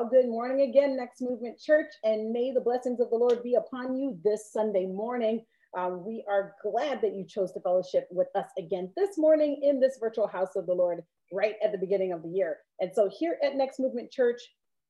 Well, good morning again, Next Movement Church, and may the blessings of the Lord be upon you this Sunday morning. Um, we are glad that you chose to fellowship with us again this morning in this virtual house of the Lord right at the beginning of the year. And so, here at Next Movement Church,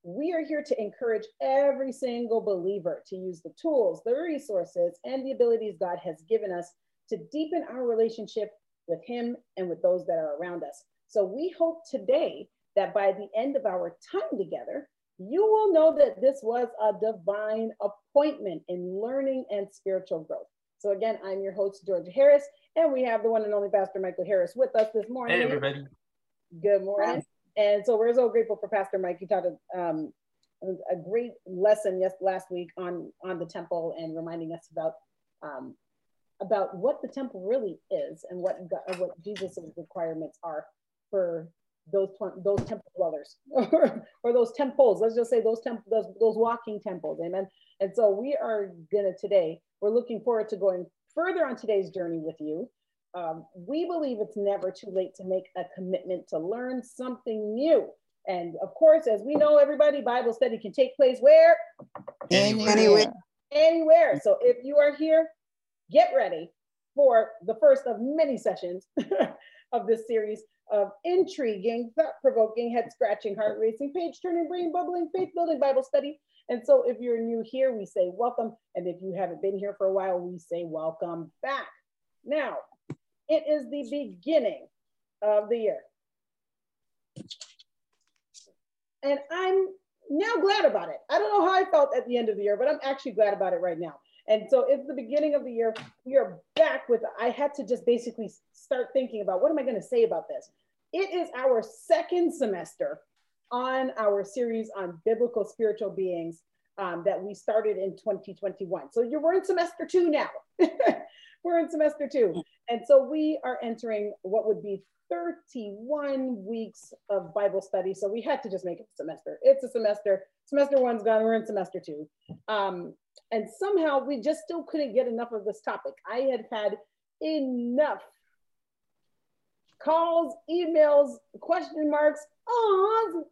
we are here to encourage every single believer to use the tools, the resources, and the abilities God has given us to deepen our relationship with Him and with those that are around us. So, we hope today that by the end of our time together, you will know that this was a divine appointment in learning and spiritual growth. So, again, I'm your host, Georgia Harris, and we have the one and only Pastor Michael Harris with us this morning. Hey, everybody. Good morning. And so, we're so grateful for Pastor Mike. He taught a, um, a great lesson yes, last week on, on the temple and reminding us about. Um, about what the temple really is and what God, what Jesus' requirements are for those those temple dwellers or, or those temples let's just say those temples those, those walking temples amen? And so we are gonna today we're looking forward to going further on today's journey with you. Um, we believe it's never too late to make a commitment to learn something new. And of course as we know everybody bible study can take place where? Anywhere. anywhere. So if you are here get ready for the first of many sessions of this series of intriguing, thought provoking, head scratching, heart racing, page turning, brain bubbling, faith building Bible study. And so if you're new here, we say welcome. And if you haven't been here for a while, we say welcome back. Now, it is the beginning of the year. And I'm now glad about it. I don't know how I felt at the end of the year, but I'm actually glad about it right now. And so it's the beginning of the year. We are back with, I had to just basically start thinking about what am I going to say about this? It is our second semester on our series on biblical spiritual beings um, that we started in 2021. So you're, we're in semester two now. we're in semester two. And so we are entering what would be 31 weeks of Bible study. So we had to just make it a semester. It's a semester. Semester one's gone. We're in semester two. Um, and somehow we just still couldn't get enough of this topic. I had had enough calls, emails, question marks, aww,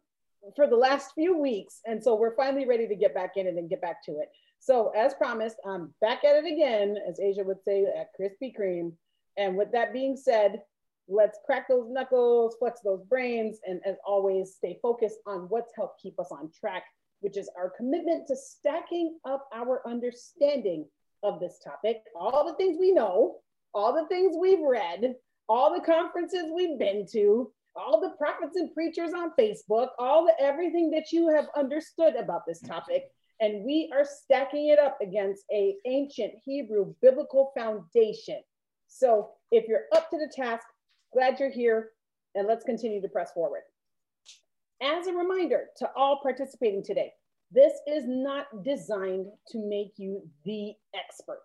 for the last few weeks. And so we're finally ready to get back in it and get back to it. So as promised, I'm back at it again, as Asia would say, at Krispy Kreme. And with that being said, let's crack those knuckles, flex those brains, and as always, stay focused on what's helped keep us on track, which is our commitment to stacking up our understanding of this topic, all the things we know, all the things we've read, all the conferences we've been to, all the prophets and preachers on Facebook, all the everything that you have understood about this topic, and we are stacking it up against a ancient Hebrew biblical foundation. So if you're up to the task, glad you're here, and let's continue to press forward. As a reminder to all participating today, this is not designed to make you the expert.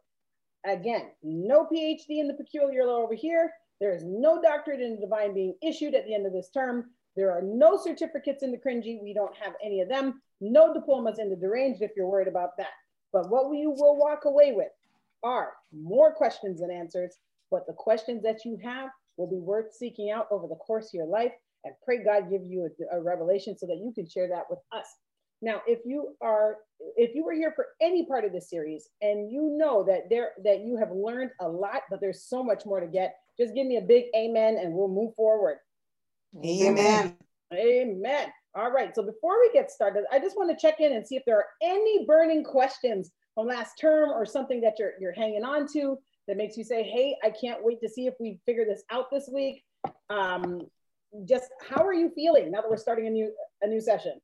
Again, no PhD in the peculiar law over here. There is no doctorate in the divine being issued at the end of this term. There are no certificates in the cringy. We don't have any of them. No diplomas in the deranged if you're worried about that. But what we will walk away with are more questions than answers. But the questions that you have will be worth seeking out over the course of your life. And pray God give you a, a revelation so that you can share that with us. Now, if you are, if you were here for any part of the series and you know that there that you have learned a lot, but there's so much more to get, just give me a big amen and we'll move forward. Amen. Amen. All right. So before we get started, I just want to check in and see if there are any burning questions from last term or something that you're you're hanging on to that makes you say, "Hey, I can't wait to see if we figure this out this week." Um, just how are you feeling now that we're starting a new a new session?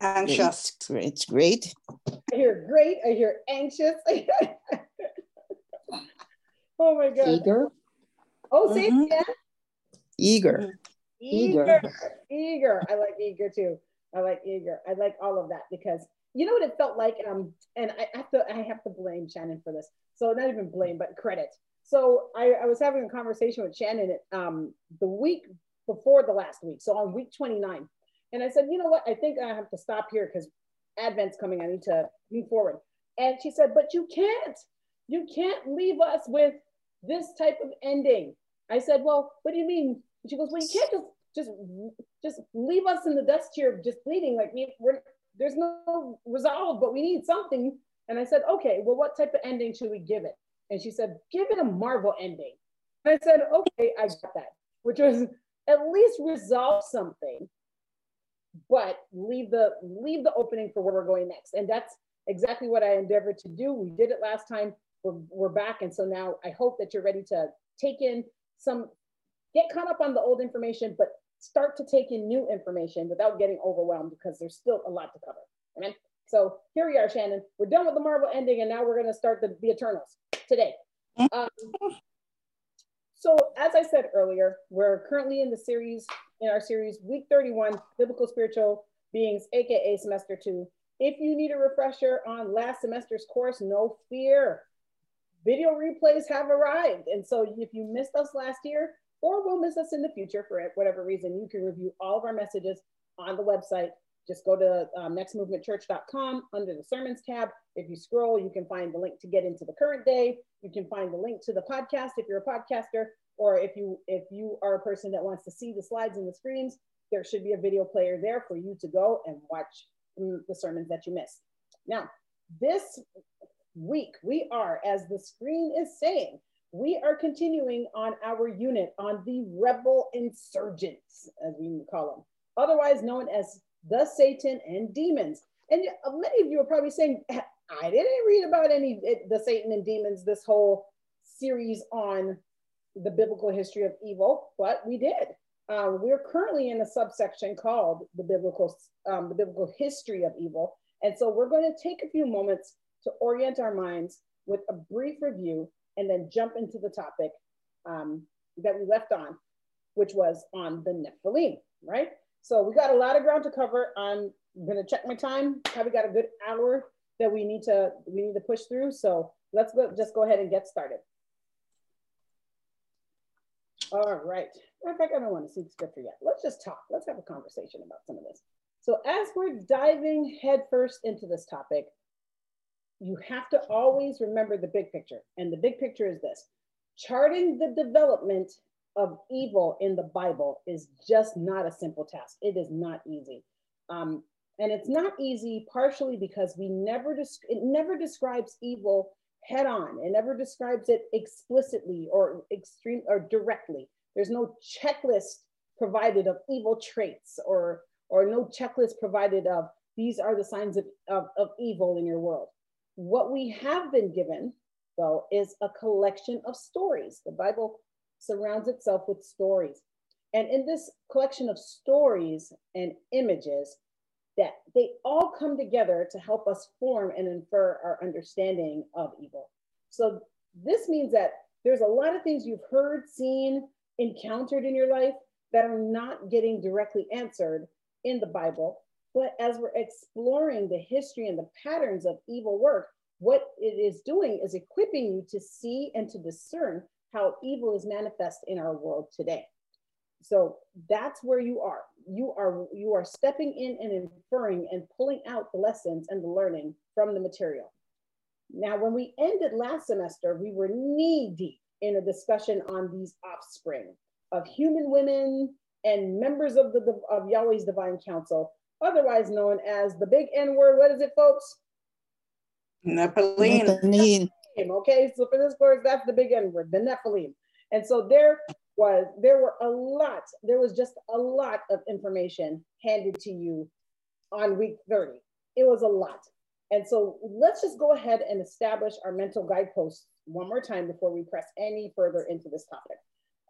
Anxious. It's, great. it's great. I hear great. I hear anxious. oh my god. Eager. Oh, say Mhm. again. Eager. Eager. Eager. eager. I like eager too. I like eager. I like all of that because you know what it felt like. Um, and I have to I have to blame Shannon for this. So not even blame, but credit. So I, I was having a conversation with Shannon um the week before the last week. So on week 29. And I said, you know what? I think I have to stop here because Advent's coming. I need to move forward. And she said, but you can't. You can't leave us with this type of ending. I said, well, what do you mean? She goes, well, you can't just just just leave us in the dust here, just bleeding. Like we, we're there's no resolve, but we need something. And I said, okay, well, what type of ending should we give it? And she said, give it a Marvel ending. And I said, okay, I got that, which was at least resolve something, but leave the leave the opening for where we're going next. And that's exactly what I endeavored to do. We did it last time. We're, we're back. And so now I hope that you're ready to take in some, get caught up on the old information, but start to take in new information without getting overwhelmed because there's still a lot to cover. Amen. So here we are, Shannon. We're done with the Marvel ending, and now we're going to start the, the Eternals today. Um, so as I said earlier, we're currently in the series, in our series, week 31, Biblical Spiritual Beings, AKA semester two. If you need a refresher on last semester's course, no fear. Video replays have arrived. And so if you missed us last year, or will miss us in the future for whatever reason, you can review all of our messages on the website. Just go to um, nextmovementchurch.com under the sermons tab. If you scroll, you can find the link to get into the current day. You can find the link to the podcast if you're a podcaster, or if you if you are a person that wants to see the slides and the screens, there should be a video player there for you to go and watch the sermons that you missed. Now, this week we are, as the screen is saying, we are continuing on our unit on the rebel insurgents, as we call them, otherwise known as the Satan and demons. And many of you are probably saying, I didn't read about any the Satan and demons this whole series on the biblical history of evil, but we did. Uh, we're currently in a subsection called the biblical um, the biblical history of evil, and so we're going to take a few moments to orient our minds with a brief review and then jump into the topic um, that we left on, which was on the Nephilim, right? So we got a lot of ground to cover. I'm gonna check my time. Probably got a good hour that we need to we need to push through. So let's go, just go ahead and get started. All right. In fact, I don't want to see the scripture yet. Let's just talk. Let's have a conversation about some of this. So as we're diving headfirst into this topic, you have to always remember the big picture. And the big picture is this charting the development of evil in the Bible is just not a simple task. It is not easy. Um, and it's not easy partially because we never, it never describes evil head on. It never describes it explicitly or extreme or directly. There's no checklist provided of evil traits or, or no checklist provided of these are the signs of, of, of evil in your world. What we have been given, though, is a collection of stories. The Bible surrounds itself with stories. And in this collection of stories and images, that they all come together to help us form and infer our understanding of evil. So this means that there's a lot of things you've heard, seen, encountered in your life that are not getting directly answered in the Bible. But as we're exploring the history and the patterns of evil work, what it is doing is equipping you to see and to discern how evil is manifest in our world today. So that's where you are. You are you are stepping in and inferring and pulling out the lessons and the learning from the material. Now, when we ended last semester, we were knee deep in a discussion on these offspring of human women and members of the of Yahweh's divine council, otherwise known as the big N word. What is it, folks? Nephilim. Nephilim. Okay, so for this course, that's the big N word, the Nephilim. And so there was, there were a lot, there was just a lot of information handed to you on week 30. It was a lot. And so let's just go ahead and establish our mental guideposts one more time before we press any further into this topic.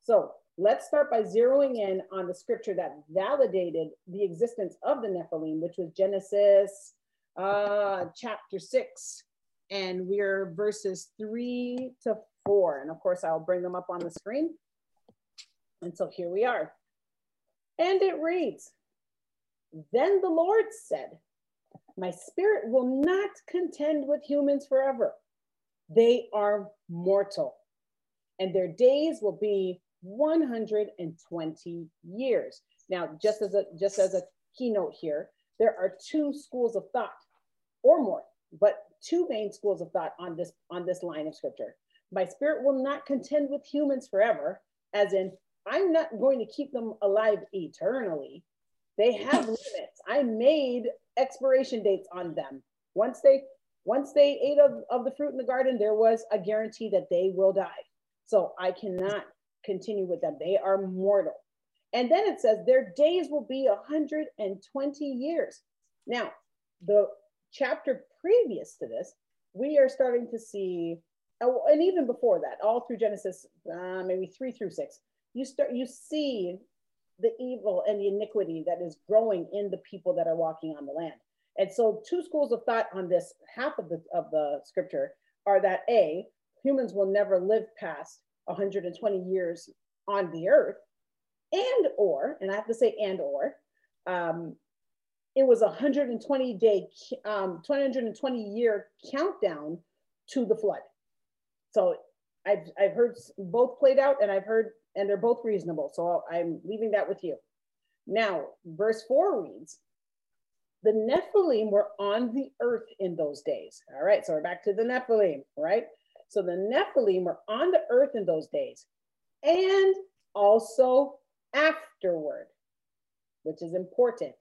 So let's start by zeroing in on the scripture that validated the existence of the Nephilim, which was Genesis uh, chapter six, and we're verses three to four. And of course, I'll bring them up on the screen. And so here we are. And it reads Then the Lord said, My spirit will not contend with humans forever. They are mortal, and their days will be 120 years. Now, just as a just as a keynote here, there are two schools of thought or more, but two main schools of thought on this on this line of scripture. My spirit will not contend with humans forever, as in I'm not going to keep them alive eternally. They have limits. I made expiration dates on them. Once they once they ate of, of the fruit in the garden, there was a guarantee that they will die. So I cannot continue with them. They are mortal. And then it says their days will be 120 years. Now, the chapter previous to this, we are starting to see, oh, and even before that, all through Genesis, uh, maybe three through six, you start you see the evil and the iniquity that is growing in the people that are walking on the land. And so, two schools of thought on this half of the of the scripture are that a humans will never live past 120 years on the earth, and or, and I have to say and or, um, it was a 120 day, um, 220 year countdown to the flood. So I've, I've heard both played out and I've heard, and they're both reasonable. So I'm leaving that with you. Now, verse four reads, the Nephilim were on the earth in those days. All right, so we're back to the Nephilim, right? So the Nephilim were on the earth in those days and also afterward, which is important.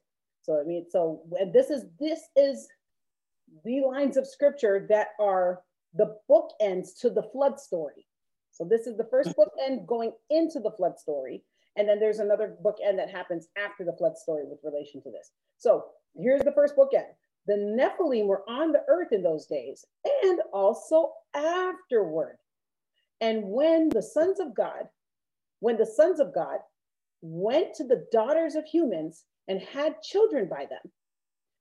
So I mean, so this is this is the lines of scripture that are the bookends to the flood story. So this is the first bookend going into the flood story. And then there's another bookend that happens after the flood story with relation to this. So here's the first bookend. The Nephilim were on the earth in those days and also afterward. And when the sons of God, when the sons of God went to the daughters of humans and had children by them.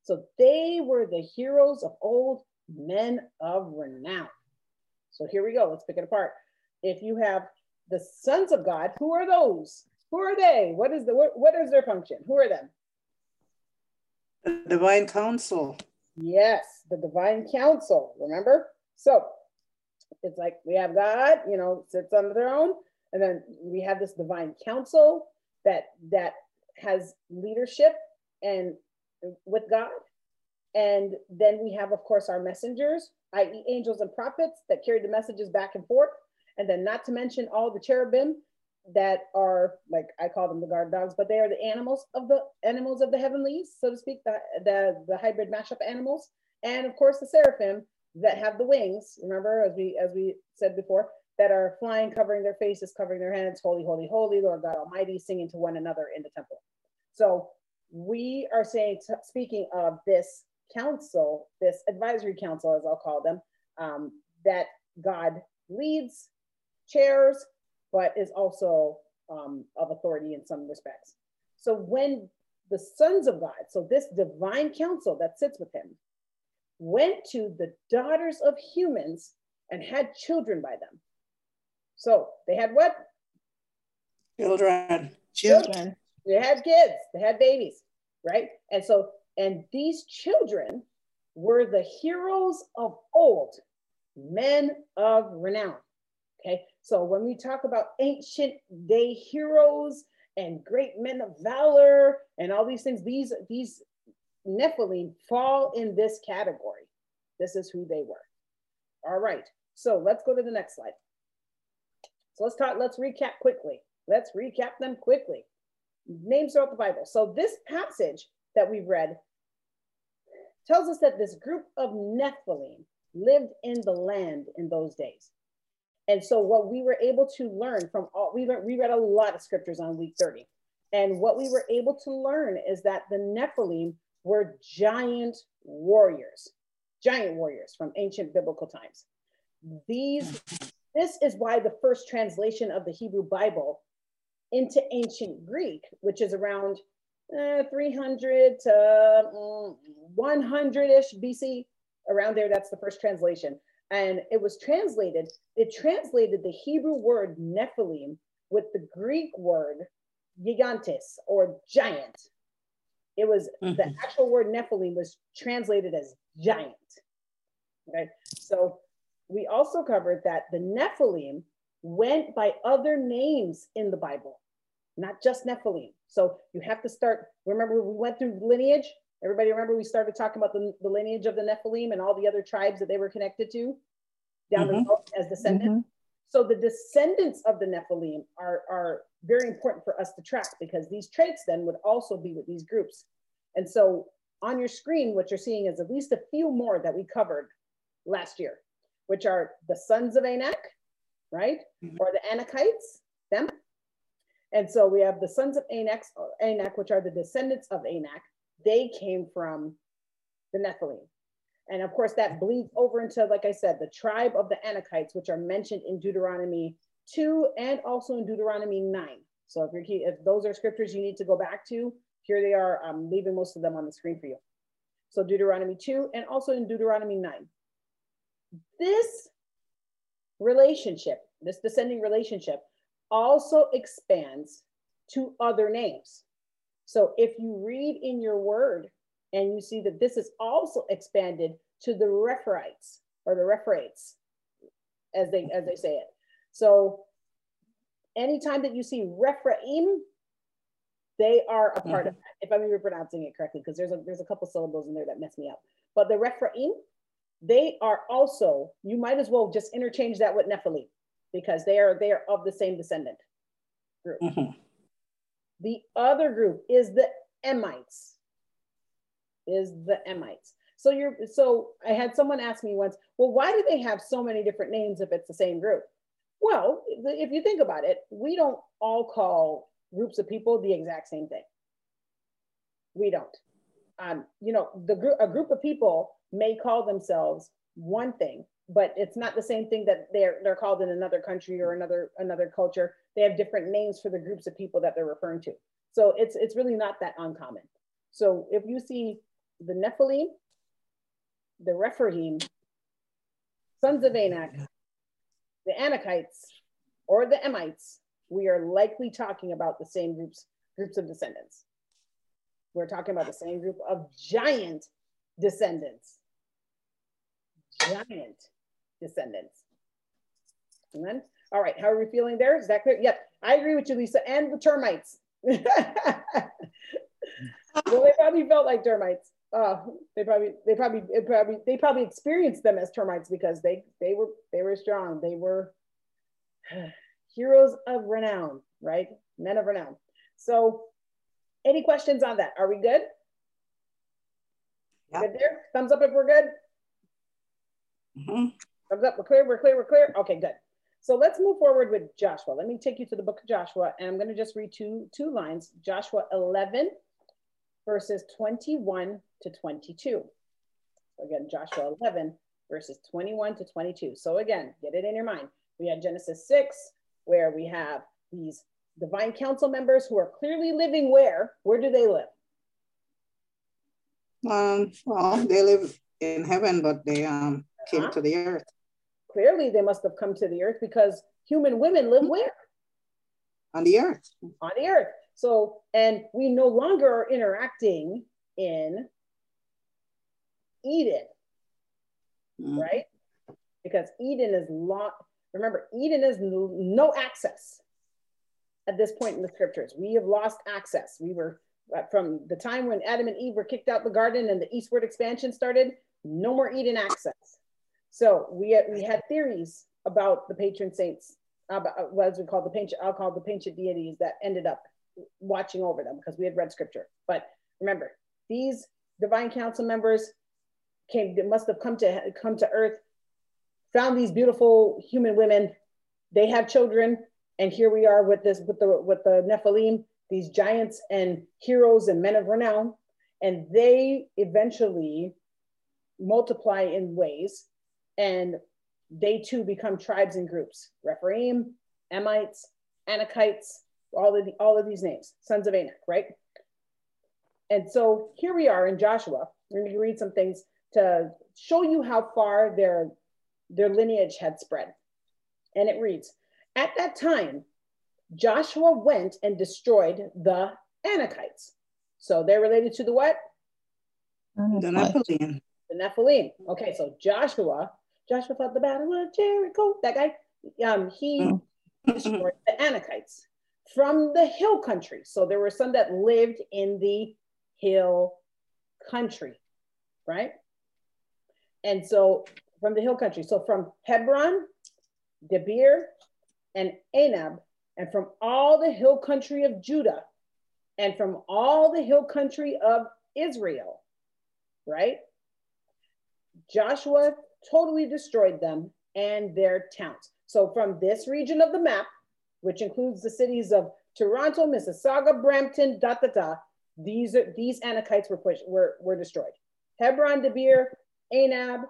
So they were the heroes of old, men of renown. So here we go. Let's pick it apart. If you have the sons of God, who are those? Who are they? What is the what, what is their function? Who are them? The divine council. Yes, the divine council. Remember? So it's like we have God, you know, sits on the throne, and then we have this divine council that that has leadership and with God. And then we have, of course, our messengers, i.e., angels and prophets that carry the messages back and forth. And then, not to mention all the cherubim that are like I call them the guard dogs, but they are the animals of the animals of the heavenlies, so to speak, the the, the hybrid mashup animals, and of course the seraphim that have the wings. Remember, as we as we said before, that are flying, covering their faces, covering their heads, holy, holy, holy, Lord God Almighty, singing to one another in the temple. So we are saying, speaking of this council, this advisory council, as I'll call them, um, that God leads, chairs, but is also um, of authority in some respects. So when the sons of God, so this divine council that sits with him, went to the daughters of humans and had children by them. So they had what? Children. Children. They had kids, they had babies, right? And so, and these children were the heroes of old, men of renown. Okay, so when we talk about ancient day heroes and great men of valor and all these things, these these Nephilim fall in this category. This is who they were. All right, so let's go to the next slide. So let's talk, let's recap quickly. Let's recap them quickly. names throughout the Bible. So this passage that we've read tells us that this group of Nephilim lived in the land in those days. And so what we were able to learn from all we we read a lot of scriptures on week 30. And what we were able to learn is that the Nephilim were giant warriors, giant warriors from ancient biblical times. These this is why the first translation of the Hebrew Bible into ancient Greek, which is around uh, 300 to 100-ish mm, BC, around there, that's the first translation. And it was translated, it translated the Hebrew word Nephilim with the Greek word gigantes or giant. It was mm-hmm. the actual word Nephilim was translated as giant. Okay, so we also covered that the Nephilim went by other names in the Bible, not just Nephilim. So you have to start. Remember, we went through lineage. Everybody remember we started talking about the, the lineage of the Nephilim and all the other tribes that they were connected to down mm-hmm. the as descendants. Mm-hmm. So the descendants of the Nephilim are, are very important for us to track because these traits then would also be with these groups. And so on your screen, what you're seeing is at least a few more that we covered last year, which are the sons of Anak, right? Mm-hmm. Or the Anakites. And so we have the sons of Anak, Anak, which are the descendants of Anak. They came from the Nephilim. And of course, that bleeds over into, like I said, the tribe of the Anakites, which are mentioned in Deuteronomy 2 and also in Deuteronomy 9. So if, you're, if those are scriptures you need to go back to, here they are. I'm leaving most of them on the screen for you. So Deuteronomy 2 and also in Deuteronomy 9. This relationship, this descending relationship, also expands to other names. So if you read in your word and you see that this is also expanded to the Rephaites or the Rephaites, as they as they say it. So anytime that you see Rephaim, they are a part mm-hmm. of that. If I'm even pronouncing it correctly, because there's a there's a couple syllables in there that mess me up. But the Rephaim, they are also, you might as well just interchange that with Nephilim because they are they are of the same descendant group. Mm-hmm. The other group is the Emites. Is the Emites. So you're so I had someone ask me once, well, why do they have so many different names if it's the same group? Well, if you think about it, we don't all call groups of people the exact same thing. We don't. Um, you know, the group a group of people may call themselves one thing, but it's not the same thing that they're they're called in another country or another another culture. They have different names for the groups of people that they're referring to. So it's it's really not that uncommon. So if you see the Nephilim, the Rephaim, sons of Anak, the Anakites, or the Emites, we are likely talking about the same groups, groups of descendants. We're talking about the same group of giant descendants. Giant descendants. Amen. All right, how are we feeling there? Is that clear? Yep, I agree with you, Lisa, and the termites. well, they probably felt like termites uh, they probably they probably probably they probably experienced them as termites because they they were they were strong. They were heroes of renown, right? Men of renown. So, any questions on that? Are we good? Yeah. Good there. Thumbs up if we're good. Mm-hmm. Thumbs up. We're clear. We're clear. We're clear. Okay, good. So let's move forward with Joshua. Let me take you to the book of Joshua, and I'm going to just read two two lines. Joshua 11 verses 21 to 22. Again, Joshua 11, verses 21 to 22. So again, get it in your mind. We had Genesis 6, where we have these divine council members who are clearly living where? Where do they live? Um, well, they live in heaven, but they um, came uh -huh. to the earth. Clearly, they must have come to the earth because human women live where? On the earth. On the earth. So, and we no longer are interacting in Eden, mm-hmm. right? Because Eden is locked. Remember, Eden is no access at this point in the scriptures. We have lost access. We were uh, from the time when Adam and Eve were kicked out the garden and the eastward expansion started, no more Eden access. So we had, we had theories about the patron saints, about uh, what we call the paint, I'll call the patron deities that ended up watching over them because we had read scripture. But remember, these divine council members came, they must have come to come to earth, found these beautiful human women. They have children, and here we are with this with the with the Nephilim, these giants and heroes and men of renown, and they eventually multiply in ways, and they too become tribes and groups. Rephaim, Emites, Anakites, all of the, all of these names, sons of Anak, right? And so here we are in Joshua. We're going to read some things to show you how far their their lineage had spread. And it reads, at that time, Joshua went and destroyed the Anakites. So they're related to the what? The Nephilim. The Nephilim. Okay, so Joshua, Joshua fought the battle of Jericho. That guy, um, he destroyed the Anakites from the hill country. So there were some that lived in the hill country, right? And so from the hill country, so from Hebron, Debir, and Anab, and from all the hill country of Judah, and from all the hill country of Israel, right? Joshua totally destroyed them and their towns. So from this region of the map, which includes the cities of Toronto, Mississauga, Brampton, da da da, these are these Anakites were pushed, were, were destroyed. Hebron, Debir, Anab,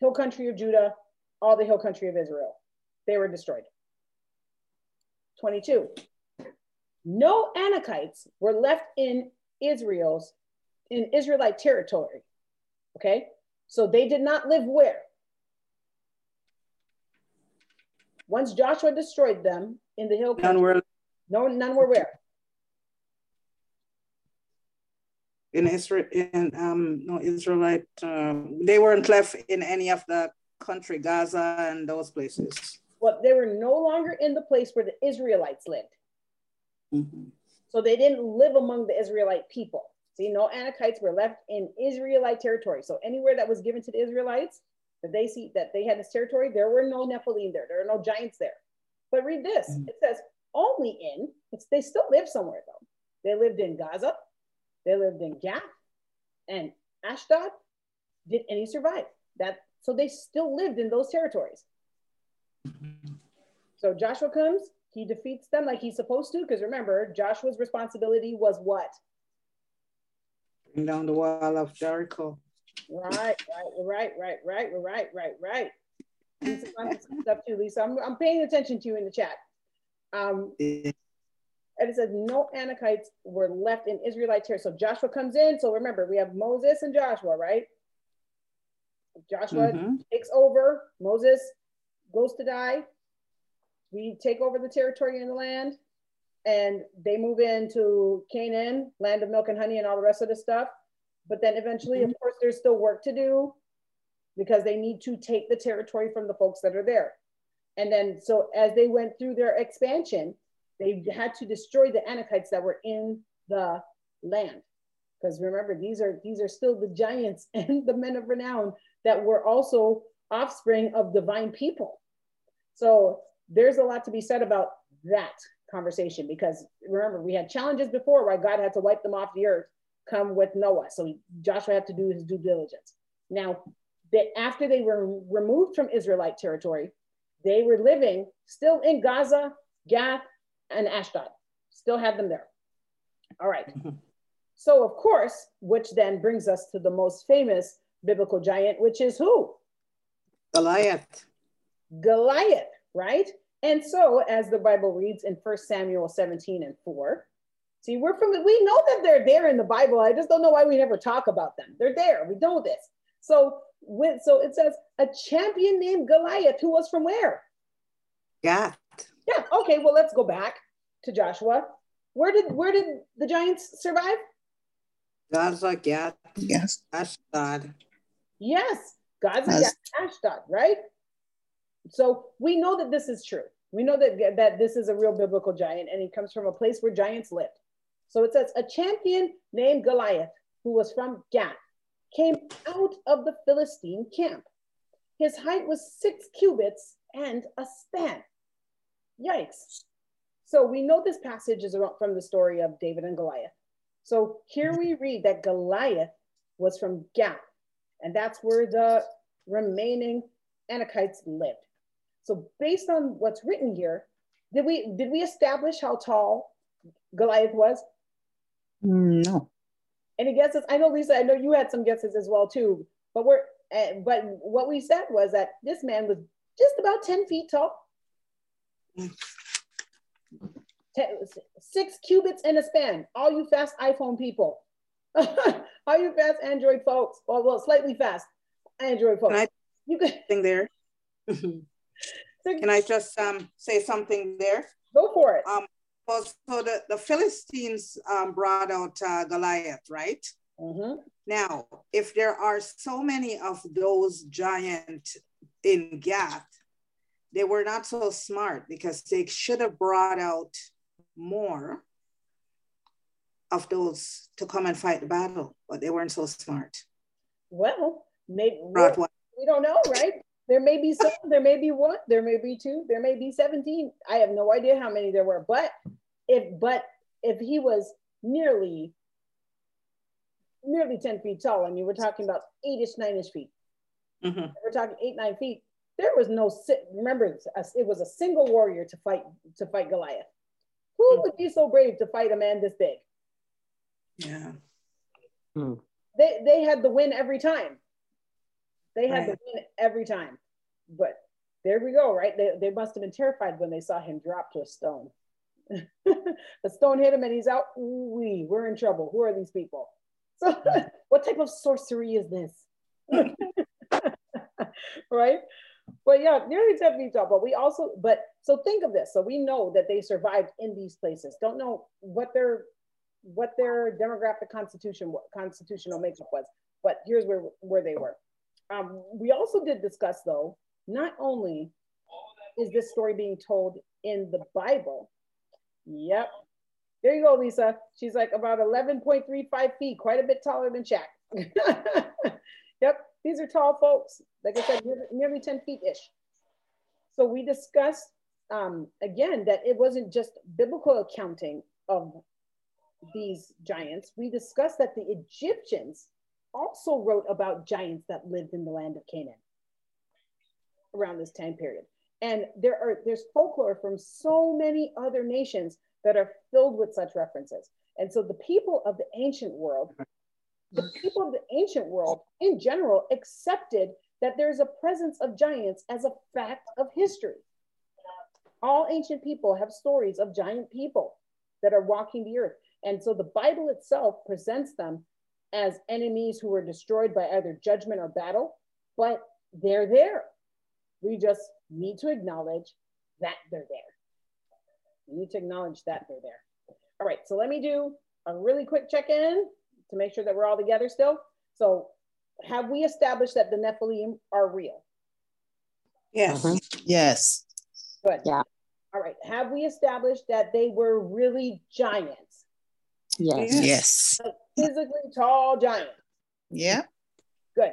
hill country of Judah, all the hill country of Israel. They were destroyed. 22. No Anakites were left in Israel's in Israelite territory. Okay? So they did not live where? Once Joshua destroyed them in the hill country, None were no, none were where? in Israel, in um, no Israelite. Um, they weren't left in any of the country, Gaza and those places. Well, they were no longer in the place where the Israelites lived. Mhm. So they didn't live among the Israelite people. See, no Anakites were left in Israelite territory. So anywhere that was given to the Israelites, that they see that they had this territory, there were no Nephilim there. There are no giants there. But read this. Mm. It says only in, it's, they still live somewhere though. They lived in Gaza, they lived in Gath and Ashdod. Did any survive? That so they still lived in those territories. So Joshua comes, he defeats them like he's supposed to, because remember, Joshua's responsibility was what? Bring down the wall of Jericho. Right, right, right, right, right, right, right, right. Lisa wants some Lisa. I'm, I'm paying attention to you in the chat. Um, Yeah. and it says no Anakites were left in Israelite territory. So Joshua comes in. So remember, we have Moses and Joshua, right? Joshua Mhm. takes over. Moses goes to die. We take over the territory and the land, and they move into Canaan, land of milk and honey, and all the rest of the stuff. But then eventually, of mm-hmm. course, there's still work to do because they need to take the territory from the folks that are there. And then, so as they went through their expansion, they had to destroy the Anakites that were in the land. Because remember, these are these are still the giants and the men of renown that were also offspring of divine people. So there's a lot to be said about that conversation because remember, we had challenges before where God had to wipe them off the earth, come with Noah. So Joshua had to do his due diligence. Now, they, after they were removed from Israelite territory, they were living still in Gaza, Gath, and Ashdod. Still had them there. All right. So, of course, which then brings us to the most famous biblical giant, which is who? Goliath. Goliath, right? And so, as the Bible reads in 1 Samuel 17 and 4, see, we're from, we know that they're there in the Bible. I just don't know why we never talk about them. They're there. We know this. So, with, so it says a champion named Goliath, who was from where? Gath. Yeah. Okay. Well, let's go back to Joshua. Where did where did the giants survive? Gaza, Gath, Yes. Ashdod. Yes, Gaza, As- Gath, Ashdod, right? So we know that this is true. We know that, that this is a real biblical giant and he comes from a place where giants lived. So it says, a champion named Goliath, who was from Gath, came out of the Philistine camp. His height was six cubits and a span. Yikes. So we know this passage is from the story of David and Goliath. So here we read that Goliath was from Gath, and that's where the remaining Anakites lived. So based on what's written here, did we did we establish how tall Goliath was? No. Any guesses? I know Lisa. I know you had some guesses as well too. But we're uh, but what we said was that this man was just about ten feet tall. Ten, six cubits in a span. All you fast iPhone people, all you fast Android folks, or well, slightly fast Android folks. Can I you could thing there? Can I just um, say something there? go for it. Um, well, so the, the Philistines um, brought out uh, Goliath, right? Mhm. Now, if there are so many of those giant in Gath, they were not so smart because they should have brought out more of those to come and fight the battle, but they weren't so smart. Well, maybe Brought we don't know, right? There may be some, there may be one, there may be two, there may be 17. I have no idea how many there were, but if but if he was nearly nearly 10 feet tall, I mean we're talking about eight-ish, nine-ish feet. Mhm. We're talking eight, nine feet. There was no remember it was a single warrior to fight to fight Goliath. Who would be so brave to fight a man this big? Yeah. they they had the win every time. They had Right. win every time. But there we go, right? They, they must have been terrified when they saw him drop to a stone. the stone hit him and he's out. Ooh, we we're in trouble. Who are these people? So mm. what type of sorcery is this? right? But yeah, nearly 10 feet tall. But we also, but so think of this. So we know that they survived in these places. Don't know what their what their demographic constitution constitutional makeup was, but here's where where they were. Um, we also did discuss though, not only is this story being told in the Bible. Yep. There you go, Lisa. She's like about 11.35 feet, quite a bit taller than Shaq. yep, these are tall folks. Like I said, nearly- nearly 10 feet ish. So we discussed um, again that it wasn't just biblical accounting of these giants. We discussed that the Egyptians also wrote about giants that lived in the land of Canaan around this time period. And there are there's folklore from so many other nations that are filled with such references. And so the people of the ancient world, the people of the ancient world in general accepted that there's a presence of giants as a fact of history. All ancient people have stories of giant people that are walking the earth. And so the Bible itself presents them as enemies who were destroyed by either judgment or battle, but they're there. We just need to acknowledge that they're there. We need to acknowledge that they're there. All right, so let me do a really quick check in to make sure that we're all together still. So, have we established that the Nephilim are real? Yes. Mm-hmm. Yes. Good. Yeah. All right, have we established that they were really giants, Yes. Yes. physically tall giants? Yeah. Good.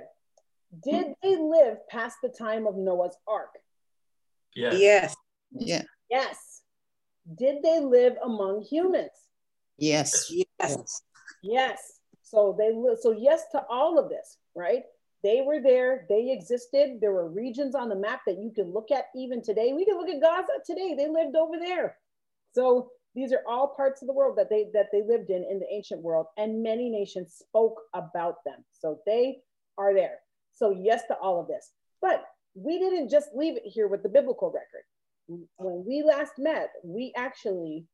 Did they live past the time of Noah's Ark? Yes. Yes. Yeah. Yes. Did they live among humans? Yes. Yes. Yes. So they li- so yes to all of this, right? They were there, they existed. There were regions on the map that you can look at even today. We can look at Gaza today. They lived over there. So these are all parts of the world that they that they lived in in the ancient world and many nations spoke about them. So they are there. So yes to all of this. But we didn't just leave it here with the biblical record. When we last met, we actually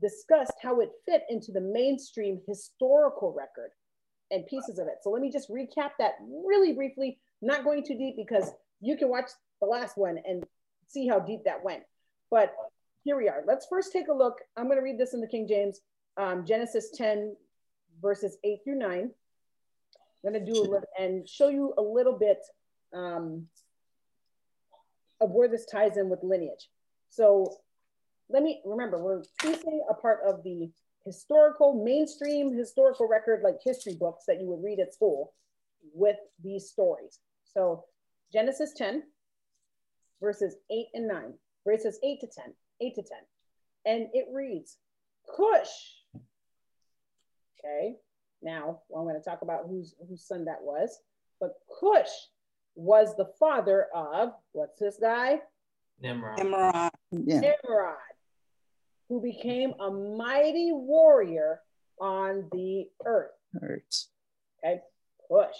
discussed how it fit into the mainstream historical record and pieces of it. So let me just recap that really briefly, not going too deep because you can watch the last one and see how deep that went. But here we are. Let's first take a look. I'm going to read this in the King James, um, Genesis 10, verses 8 through 9. I'm going to do a little and show you a little bit um, of where this ties in with lineage. So let me remember, we're piecing a part of the historical, mainstream historical record, like history books that you would read at school with these stories. So Genesis 10, verses 8 and 9, verses 8 to 10, 8 to 10. and it reads Cush. Okay, now well, I'm going to talk about whose whose son that was, but Cush was the father of what's this guy? Nimrod. Nimrod. Yeah. Nimrod, who became a mighty warrior on the earth. Hurts. Okay, Cush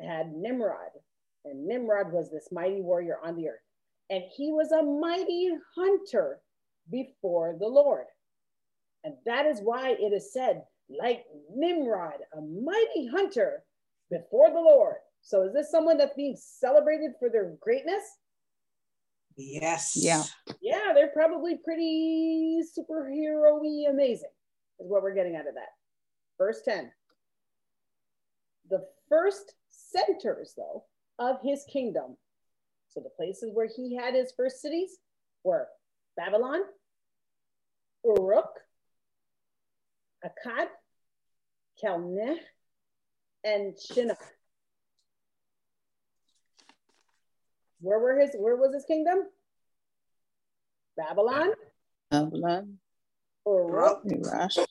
had Nimrod, and Nimrod was this mighty warrior on the earth. And he was a mighty hunter before the Lord. And that is why it is said, like Nimrod, a mighty hunter before the Lord. So is this someone that's being celebrated for their greatness? Yes. Yeah. Yeah, they're probably pretty superhero-y amazing, is what we're getting out of that. Verse 10. The first centers, though, of his kingdom. So the places where he had his first cities were Babylon, Uruk, Akkad, Calneh, and Shinar. Where were his where was his kingdom? Babylon, Babylon. Uruk, Akkad,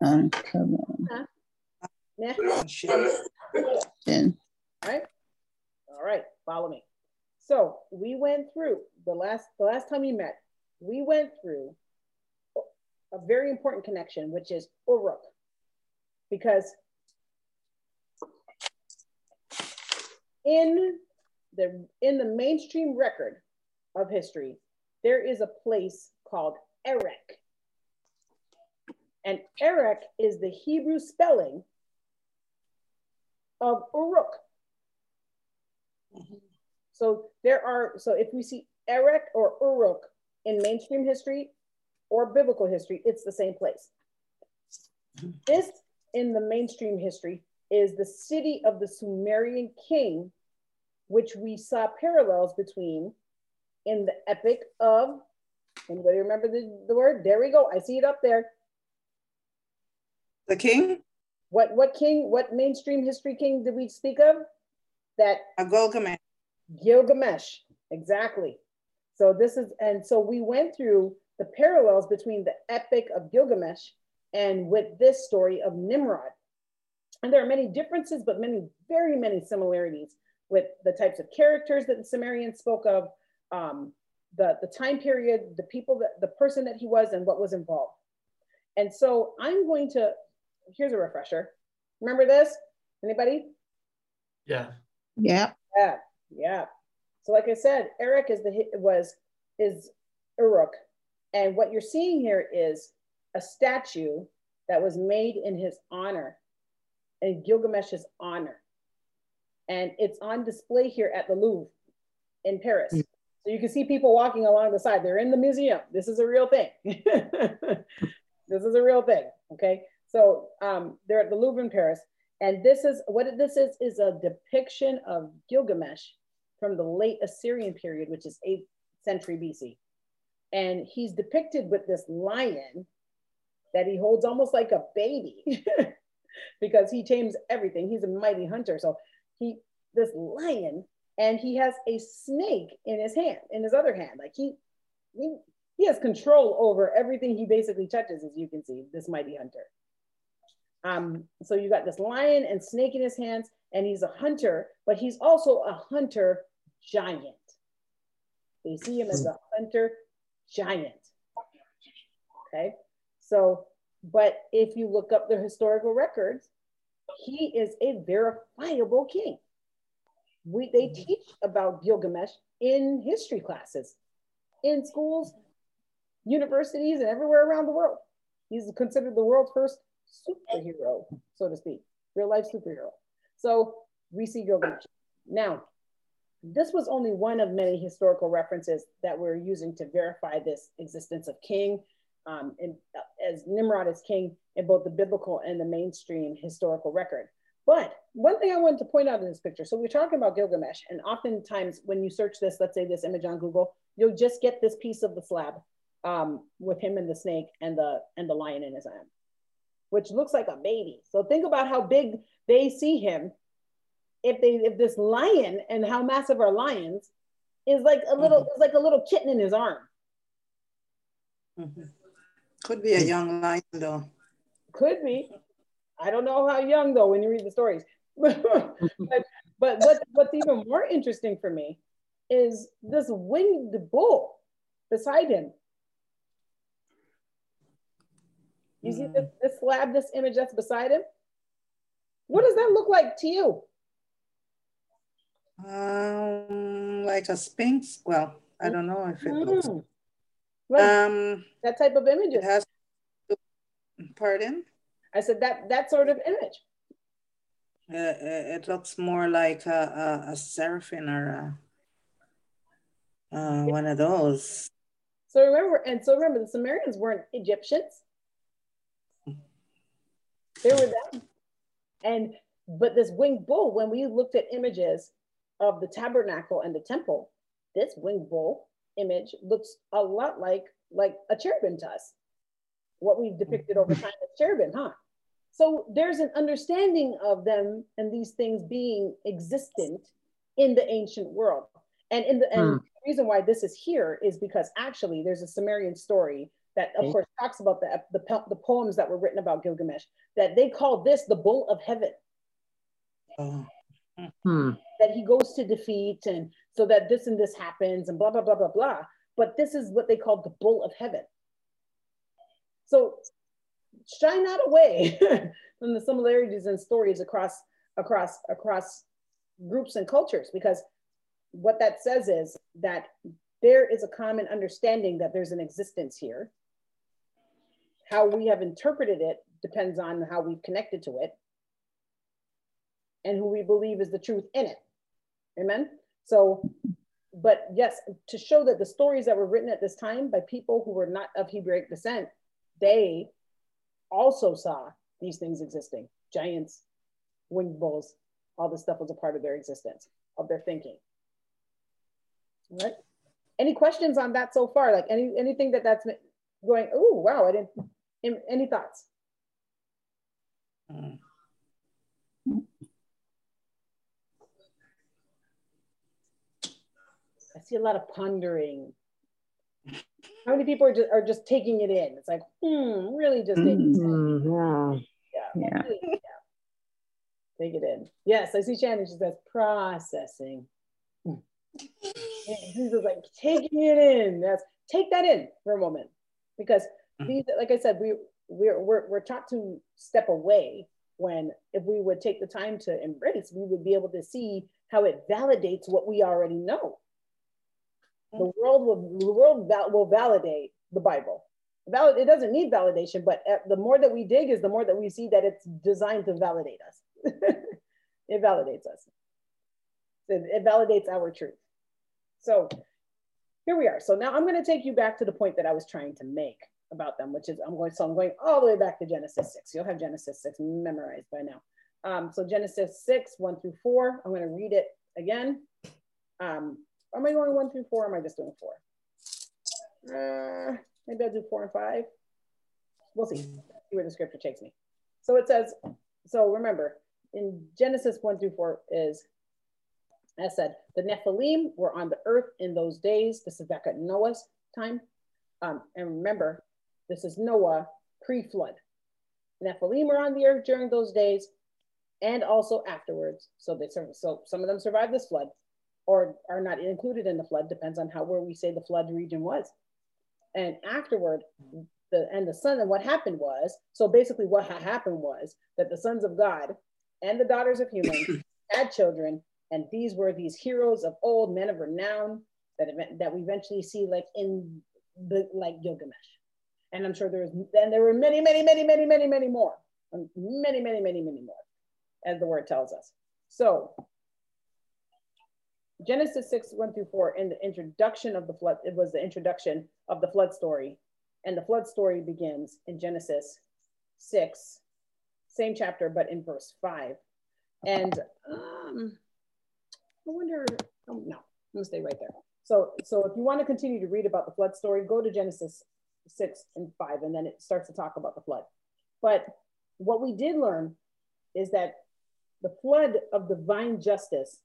And come on. Neh, Then. right? All right, follow me. So we went through the last the last time we met, we went through a very important connection, which is Uruk, because in the in the mainstream record of history, there is a place called Erech. And Erech is the Hebrew spelling of Uruk. So there are, so if we see Erech or Uruk in mainstream history or biblical history, it's the same place. This in the mainstream history is the city of the Sumerian king, which we saw parallels between in the epic of, anybody remember the, the word? There we go. I see it up there. The king? What what king, what mainstream history king did we speak of? That A Gilgamesh. Gilgamesh, exactly. So this is, and so we went through the parallels between the epic of Gilgamesh and with this story of Nimrod. And there are many differences, but many, very many similarities with the types of characters that the Sumerians spoke of, um, the, the time period, the people that, the person that he was and what was involved. And so I'm going to, here's a refresher. Remember this? Anybody? Yeah. Yeah. Yeah, yeah. So like I said, Erech is the was is Uruk, and what you're seeing here is a statue that was made in his honor, in Gilgamesh's honor, and it's on display here at the Louvre in Paris. So you can see people walking along the side. They're in the museum. This is a real thing. this is a real thing. Okay. So um, they're at the Louvre in Paris. And this is what this is is a depiction of Gilgamesh from the late Assyrian period, which is 8th century BC. And he's depicted with this lion that he holds almost like a baby because he tames everything. He's a mighty hunter. So he this lion and he has a snake in his hand, in his other hand. Like he he, he has control over everything he basically touches, as you can see, this mighty hunter. Um, so you got this lion and snake in his hands, and he's a hunter, but he's also a hunter giant. They see him as a hunter giant. Okay, so, but if you look up the historical records, he is a verifiable king. We, they teach about Gilgamesh in history classes, in schools, universities, and everywhere around the world. He's considered the world's first superhero, so to speak, real life superhero. So we see Gilgamesh. Now, this was only one of many historical references that we're using to verify this existence of king, um, uh, as Nimrod as king in both the biblical and the mainstream historical record. But one thing I wanted to point out in this picture, so we're talking about Gilgamesh, and oftentimes when you search this, let's say this image on Google, you'll just get this piece of the slab um, with him and the snake and the and the lion in his hand which looks like a baby. So think about how big they see him. If they if this lion and how massive are lions is like a little, is like a little kitten in his arm. Mhm. Could be a young lion though. Could be. I don't know how young though when you read the stories. but but what, what's even more interesting for me is this winged bull beside him. You see this, this slab, this image that's beside him? What does that look like to you? Um, like a sphinx. Well, I don't know if it looks. Mm. Like Um, that type of image. it has. Pardon. I said that that sort of image. Uh, uh, it looks more like a, a, a seraphim or a, uh, one of those. So remember, and so remember, the Sumerians weren't Egyptians. They were them. And but this winged bull, when we looked at images of the tabernacle and the temple, this winged bull image looks a lot like like a cherubim to us. What we've depicted over time as cherubim, huh? So there's an understanding of them and these things being existent in the ancient world. And in the and Hmm. the reason why this is here is because actually there's a Sumerian story that of course talks about the, the the poems that were written about Gilgamesh that they call this the bull of heaven. Oh. Hmm. that he goes to defeat and so that this and this happens and blah blah blah blah blah. But this is what they call the bull of heaven. So shy not away from the similarities and stories across across across groups and cultures because what that says is that there is a common understanding that there's an existence here how we have interpreted it depends on how we've connected to it and who we believe is the truth in it. Amen. So, but yes, to show that the stories that were written at this time by people who were not of Hebraic descent, they also saw these things existing giants, winged bulls, all this stuff was a part of their existence, of their thinking. All right. Any questions on that so far? Like any anything that that's going, oh, wow, I didn't, any thoughts? Mm. I see a lot of pondering. How many people are just, are just taking it in? It's like, hmm, really just taking it in. Mhm. Yeah. Yeah. really, yeah. Take it in. Yes, I see Shannon. She says processing. Hmm. She's just like taking it in. That's take that in for a moment, because these, like I said, we we're, we're we're taught to step away when if we would take the time to embrace, we would be able to see how it validates what we already know. The world will the world val- will validate the Bible. Valid, it doesn't need validation, but uh, the more that we dig is the more that we see that it's designed to validate us. it validates us. It, it validates our truth. So here we are. So now I'm going to take you back to the point that I was trying to make about them, which is I'm going. So I'm going all the way back to Genesis six. You'll have Genesis six memorized by now. Um, so Genesis six one through four. I'm going to read it again. Um, am I going one through four? Am I just doing four? Uh, maybe I'll do four and five. We'll see. See where the scripture takes me. So it says. So remember, in Genesis one through four is as said, the Nephilim were on the earth in those days. This is back at Noah's time. Um, and remember, this is Noah pre-flood. Nephilim were on the earth during those days and also afterwards. So they so some of them survived this flood or are not included in the flood, depends on how where we say the flood region was. And afterward, the and the son, and what happened was, so basically what ha- happened was that the sons of God and the daughters of humans had children, and these were these heroes of old, men of renown that event, that we eventually see like in the like Gilgamesh. And I'm sure there was, and there were many, many, many, many, many, many more, Um, many, many, many, many more, as the word tells us. So Genesis 6, 1 through 4, in the introduction of the flood, it was the introduction of the flood story. And the flood story begins in Genesis 6, same chapter, but in verse 5. And um, I wonder, oh, no, I'm gonna stay right there. So, so if you want to continue to read about the flood story, go to Genesis 6 and 5, and then it starts to talk about the flood. But what we did learn is that the flood of divine justice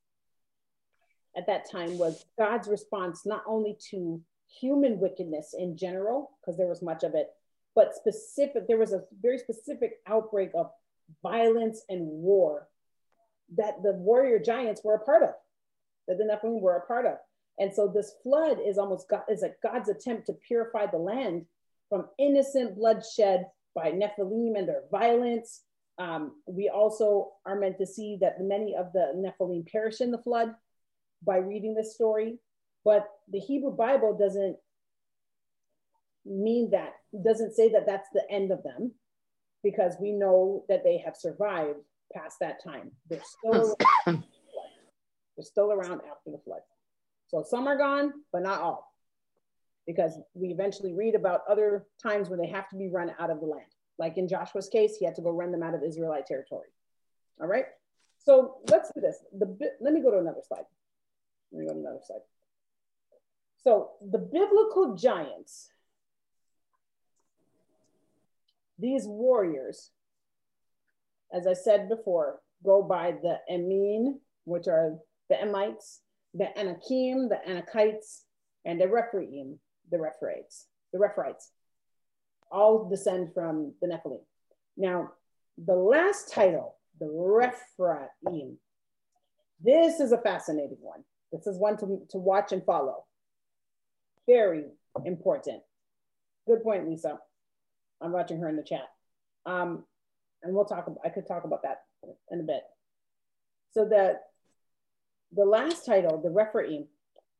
at that time was God's response not only to human wickedness in general, because there was much of it, but specific, there was a very specific outbreak of violence and war that the warrior giants were a part of, that the Nephilim were a part of. And so this flood is almost God, is a God's attempt to purify the land from innocent bloodshed by Nephilim and their violence. Um, we also are meant to see that many of the Nephilim perish in the flood by reading this story, but the Hebrew Bible doesn't mean that, it doesn't say that that's the end of them, because we know that they have survived past that time. They're still around, they're still around after the flood. So some are gone, but not all, because we eventually read about other times when they have to be run out of the land. Like in Joshua's case, he had to go run them out of Israelite territory. All right. So let's do this. The let me go to another slide. Let me go to another slide. So the biblical giants, these warriors, as I said before, go by the Emim, which are the Emites, the Anakim, the Anakites, and the Rephaim, the Rephaites, the Rephaites, all descend from the Nephilim. Now, the last title, the Rephaim, this is a fascinating one. This is one to, to watch and follow. Very important. Good point, Lisa. I'm watching her in the chat. Um, and we'll talk, I could talk about that in a bit. So that the last title, the Rephaim,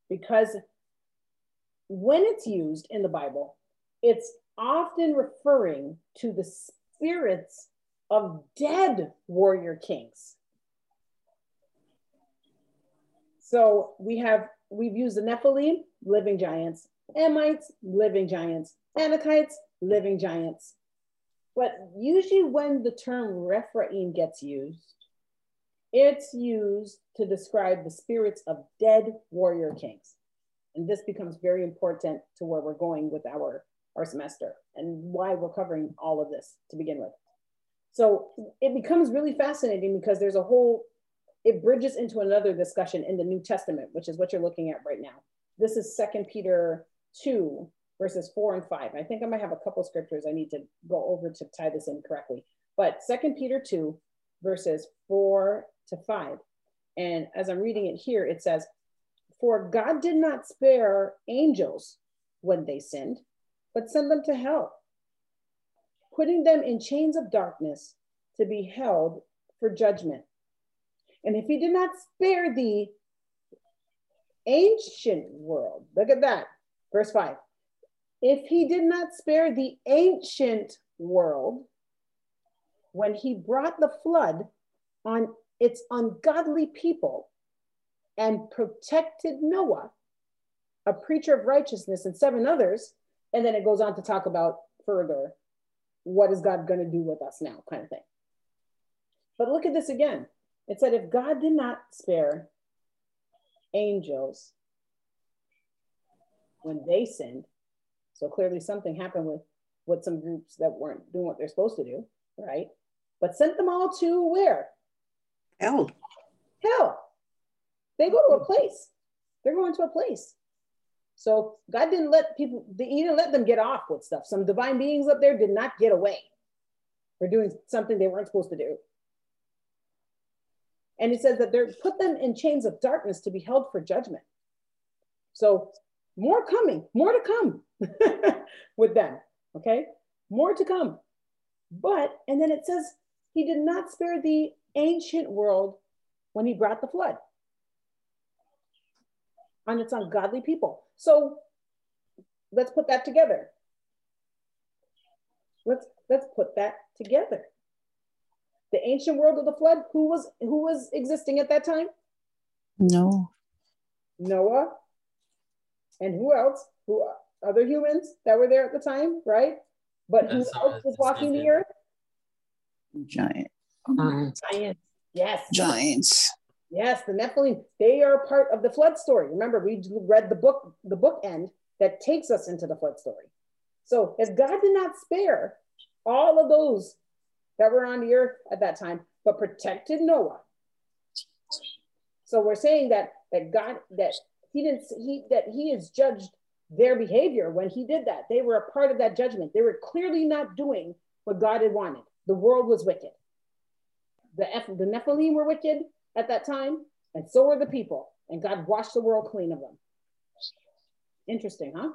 because when it's used in the Bible, it's often referring to the spirits of dead warrior kings. So we have, we've used the Nephilim, living giants, Amites, living giants, Anakites, living giants. But usually when the term Rephaim gets used, it's used to describe the spirits of dead warrior kings. And this becomes very important to where we're going with our, our semester and why we're covering all of this to begin with. So it becomes really fascinating because there's a whole, it bridges into another discussion in the New Testament, which is what you're looking at right now. This is Second Peter 2, verses 4 and 5. I think I might have a couple scriptures I need to go over to tie this in correctly. But Second Peter 2, verses 4 to 5. And as I'm reading it here, it says, For God did not spare angels when they sinned, but sent them to hell, putting them in chains of darkness to be held for judgment. And if he did not spare the ancient world, look at that, verse 5. If he did not spare the ancient world when he brought the flood on its ungodly people and protected Noah, a preacher of righteousness, and seven others. And then it goes on to talk about further what is God going to do with us now, kind of thing. But look at this again. It said, if God did not spare angels when they sinned, so clearly something happened with, with some groups that weren't doing what they're supposed to do, right? But sent them all to where? Hell. Hell. They go to a place. They're going to a place. So God didn't let people, he didn't let them get off with stuff. Some divine beings up there did not get away for doing something they weren't supposed to do. And it says that they're put them in chains of darkness to be held for judgment. So more coming, more to come with them. Okay. More to come. But, and then it says, he did not spare the ancient world when he brought the flood on its ungodly people. So let's put that together. Let's let's put that together. The ancient world of the flood, who was who was existing at that time? No. Noah. And who else? Who other humans that were there at the time, right? But who else was walking the earth? Giant. Oh um, giants. Yes. Giants. Yes, the Nephilim, they are part of the flood story. Remember, we read the book, the book end that takes us into the flood story. So if God did not spare all of those that were on the earth at that time, but protected Noah. So we're saying that that God that he didn't he that he has judged their behavior when he did that. They were a part of that judgment. They were clearly not doing what God had wanted. The world was wicked. The, the Nephilim were wicked at that time, and so were the people. And God washed the world clean of them. Interesting, huh?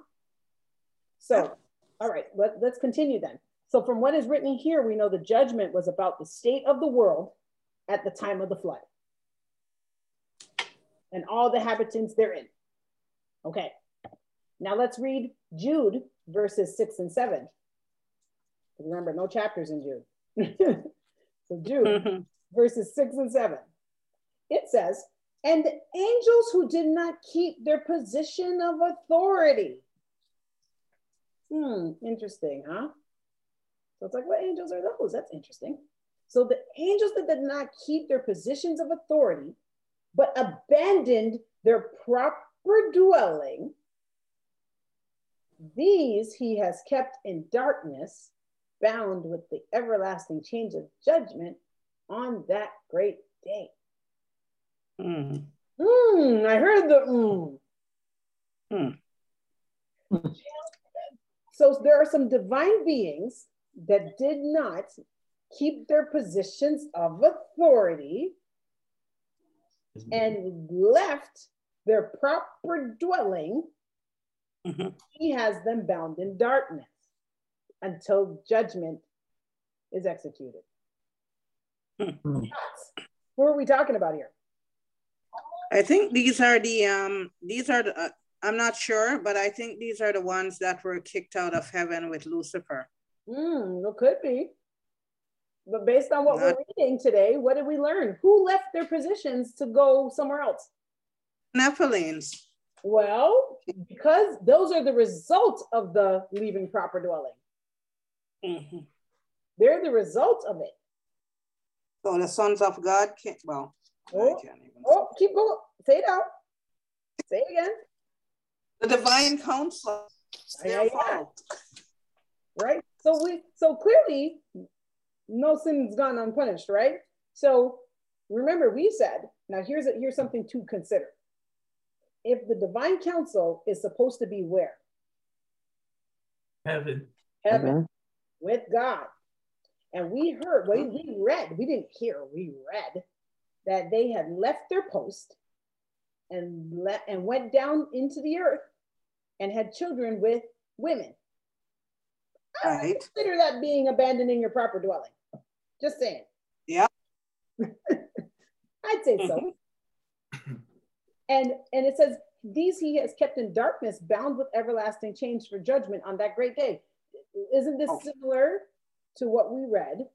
So, all right, let, let's continue then. So, from what is written here, we know the judgment was about the state of the world at the time of the flood and all the habitants therein. Okay, now let's read Jude verses six and seven. Remember, no chapters in Jude. so, Jude verses six and seven. It says, and the angels who did not keep their position of authority. Hmm, interesting, huh? So it's like, what angels are those? That's interesting. So the angels that did not keep their positions of authority, but abandoned their proper dwelling, these he has kept in darkness, bound with the everlasting change of judgment on that great day. Mm. Mm, I heard the mm. Mm. So there are some divine beings that did not keep their positions of authority and left their proper dwelling. Mm-hmm. He has them bound in darkness until judgment is executed. Hmm. Who are we talking about here? I think these are the um these are the uh, I'm not sure, but I think these are the ones that were kicked out of heaven with Lucifer. Hmm, it could be. But based on what not, we're reading today, what did we learn? Who left their positions to go somewhere else? Nephilims. Well, because those are the result of the leaving proper dwelling. Mm-hmm. They're the result of it. So the sons of God can't, well, oh, I can't even oh keep going. Say it out. Say it again. The divine council. Yeah, yeah. Right? So we so clearly no sin's gone unpunished, right? So remember, we said, now here's a, here's something to consider. If the divine council is supposed to be where? Heaven. Heaven. With God. And we heard, we, mm. we read, we didn't hear, we read that they had left their post and let and went down into the earth and had children with women. I Right. consider that being abandoning your proper dwelling. Just saying. Yeah. I'd say so. and and it says, These he has kept in darkness, bound with everlasting chains for judgment on that great day. Isn't this Oh. similar to what we read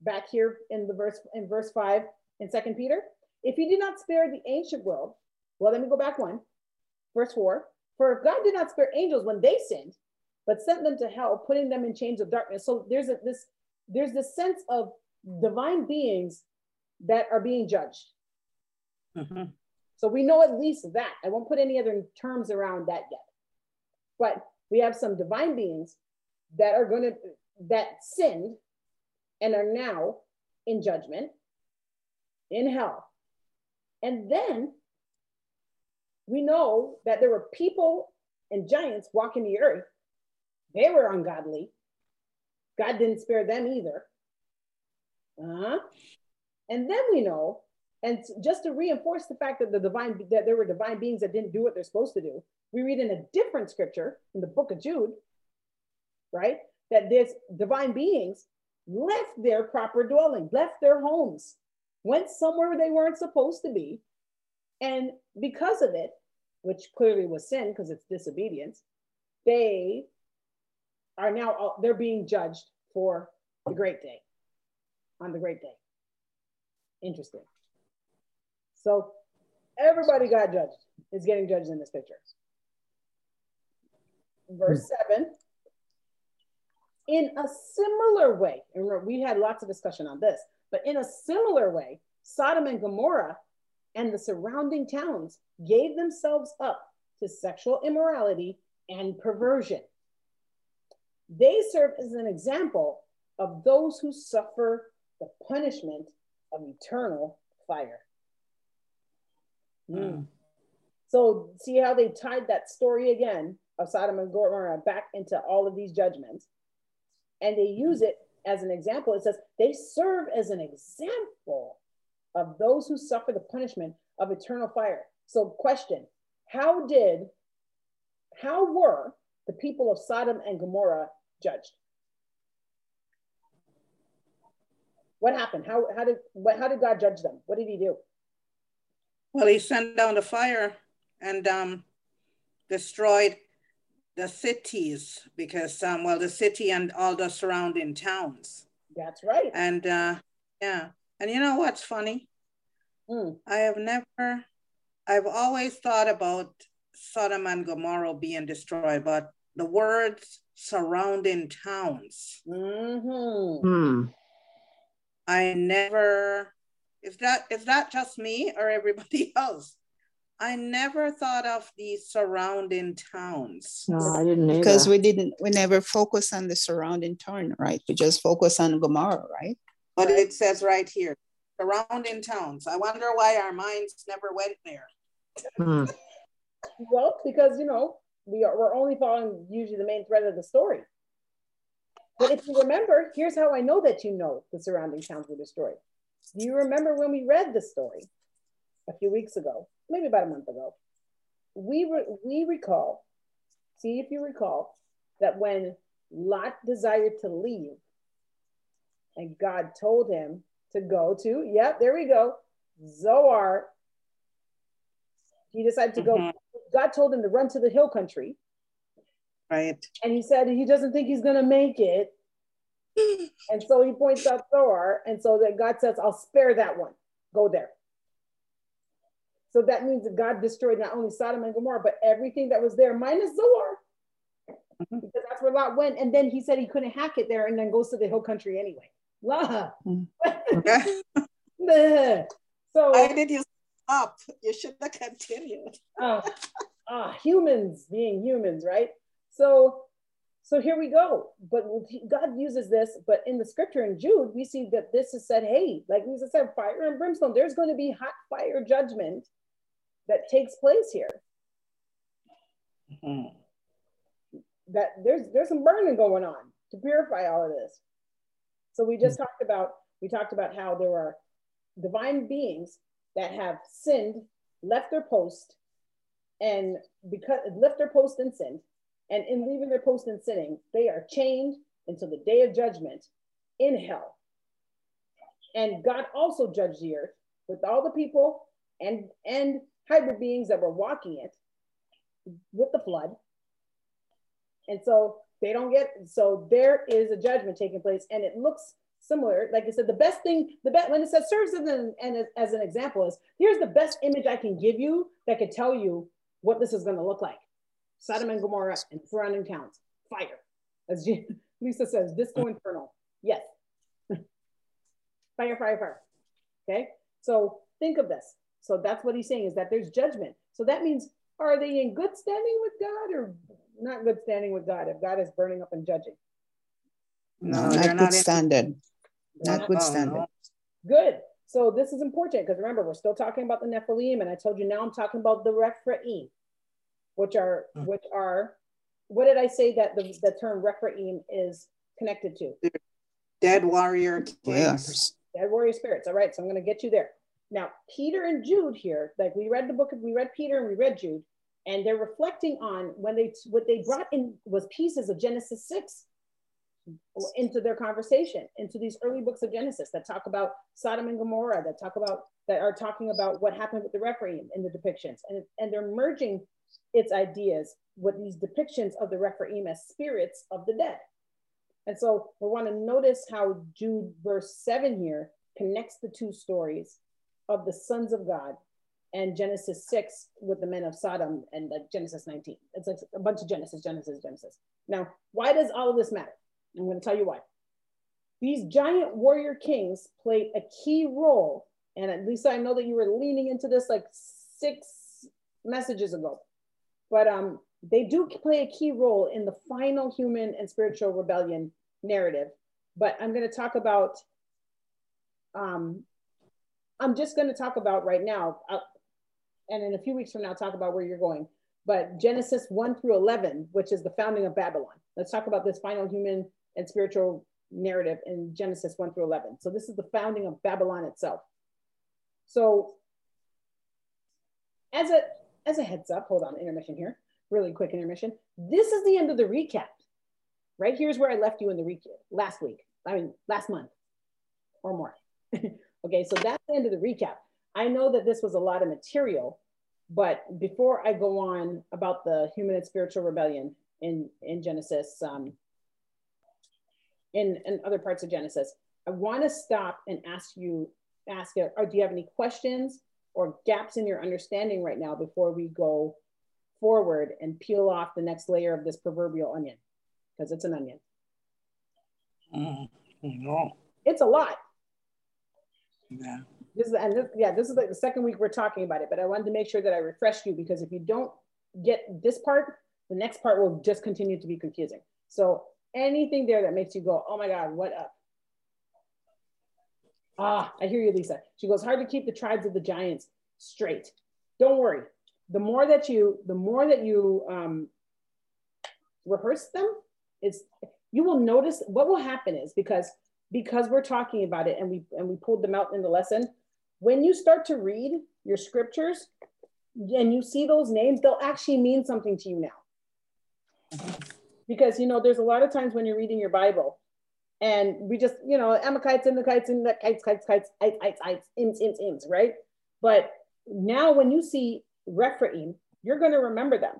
back here in the verse in verse five in Second Peter? If he did not spare the ancient world, well, let me go back one, verse four. For if God did not spare angels when they sinned, but sent them to hell, putting them in chains of darkness. So there's a, this there's this sense of divine beings that are being judged. Mhm. So we know at least that. I won't put any other terms around that yet. But we have some divine beings that are going to, that sinned and are now in judgment in hell. And then we know that there were people and giants walking the earth. They were ungodly. God didn't spare them either. Uh-huh. And then we know, and just to reinforce the fact that the divine that there were divine beings that didn't do what they're supposed to do, we read in a different scripture in the book of Jude, right? That this divine beings left their proper dwelling, left their homes, went somewhere they weren't supposed to be. And because of it, which clearly was sin because it's disobedience, they are now they're being judged for the great day on the great day. Interesting. So everybody got judged, is getting judged in this picture. Verse seven. In a similar way, and we had lots of discussion on this, but in a similar way, Sodom and Gomorrah and the surrounding towns gave themselves up to sexual immorality and perversion. They serve as an example of those who suffer the punishment of eternal fire. Mm. So see how they tied that story again of Sodom and Gomorrah back into all of these judgments. And they use it as an example. It says they serve as an example of those who suffer the punishment of eternal fire. So question, how did, how were the people of Sodom and Gomorrah judged? What happened? How, how did what, how did God judge them? What did he do? Well, he sent down the fire and um, destroyed the cities because, um, well, the city and all the surrounding towns. That's right. And uh, yeah, and you know what's funny? Mm. I have never, I've always thought about Sodom and Gomorrah being destroyed, but the words surrounding towns. Mm-hmm. Hmm. I never is that is that just me or everybody else? I never thought of the surrounding towns. No, I didn't either. Because we didn't, we never focus on the surrounding town, right? We just focus on Gomorrah, right? But it says right here, surrounding towns. I wonder why our minds never went there. Hmm. Well, because you know we are we're only following usually the main thread of the story. But if you remember, here's how I know that you know the surrounding towns were destroyed. Do you remember when we read the story a few weeks ago, maybe about a month ago? We re- we recall, see if you recall, that when Lot desired to leave, and God told him to go to, yep, there we go, Zoar. He decided to go. Mhm. God told him to run to the hill country, Right. and he said he doesn't think he's gonna make it. And so he points out Zoar, and so that God says, I'll spare that one. Go there. So that means that God destroyed not only Sodom and Gomorrah, but everything that was there, minus Zoar. Mhm. Because that's where Lot went. And then he said he couldn't hack it there and then goes to the hill country anyway. La. Okay. so Why did you stop? You should have continued. uh, uh, humans being humans, right? So, so here we go. But God uses this, but in the scripture in Jude, we see that this is said, hey, like Lisa said, fire and brimstone. There's going to be hot fire judgment that takes place here. Mhm. That there's there's some burning going on to purify all of this. So we just talked about we talked about how there are divine beings that have sinned, left their post, and because left their post and sinned, and in leaving their post and sinning, they are chained until the day of judgment in hell. And God also judged the earth with all the people and and hybrid beings that were walking it with the flood. And so they don't get so there is a judgment taking place, and it looks similar. Like I said, the best thing, the best when it says serves as an, and as an example is here's the best image I can give you that could tell you what this is going to look like. Sodom and Gomorrah and surrounding towns, fire. As Lisa says, disco infernal. Yes. fire, fire, fire. Okay. So think of this. So that's what he's saying is that there's judgment. So that means are they in good standing with God or not good standing with God if God is burning up and judging? No, No, they're not not good in- standard. Not good Oh, standard. no. Good. So this is important because remember, we're still talking about the Nephilim, and I told you now I'm talking about the Rephaim, which are Mm. which are what did I say that the, the term Rephaim is connected to? Dead warrior Yeah. kings. Dead warrior spirits. All right, so I'm going to get you there. Now, Peter and Jude here, like we read the book, we read Peter and we read Jude, and they're reflecting on when they what they brought in was pieces of Genesis six into their conversation, into these early books of Genesis that talk about Sodom and Gomorrah, that talk about that are talking about what happened with the Rephaim in the depictions, and and they're merging its ideas with these depictions of the Rephaim as spirits of the dead. And so we want to notice how Jude verse seven here connects the two stories of the sons of God and Genesis 6 with the men of Sodom and like Genesis 19. It's like a bunch of Genesis, Genesis, Genesis. Now, why does all of this matter? I'm going to tell you why. These giant warrior kings played a key role, and at least I know that you were leaning into this like six messages ago, but um, they do play a key role in the final human and spiritual rebellion narrative. But I'm going to talk about um, I'm just going to talk about right now. Uh, and in a few weeks from now, talk about where you're going. But Genesis 1 through 11, which is the founding of Babylon. Let's talk about this final human and spiritual narrative in Genesis 1 through 11. So this is the founding of Babylon itself. So as a as a heads up, hold on, intermission here, really quick intermission. This is the end of the recap. Right here's where I left you in the recap last week. I mean, last month or more. okay, so that's the end of the recap. I know that this was a lot of material, but before I go on about the human and spiritual rebellion in, in Genesis, um, in, in other parts of Genesis, I want to stop and ask you, ask, or do you have any questions or gaps in your understanding right now before we go forward and peel off the next layer of this proverbial onion? Because it's an onion. Mm, no. It's a lot. Yeah. This is, and this, yeah, this is like the second week we're talking about it, but I wanted to make sure that I refreshed you because if you don't get this part, the next part will just continue to be confusing. So anything there that makes you go, oh my God, what up? Ah, I hear you, Lisa. She goes, hard to keep the tribes of the giants straight. Don't worry. The more that you, the more that you um, rehearse them, is you will notice what will happen is because because we're talking about it and we and we pulled them out in the lesson. When you start to read your scriptures and you see those names, they'll actually mean something to you now. Because you know, there's a lot of times when you're reading your Bible and we just, you know, Amalekites, Amalekites, and the kites, kites, kites, ites, ites, ites, ims, ims, ims, right? But now when you see Rephaim, you're going to remember them.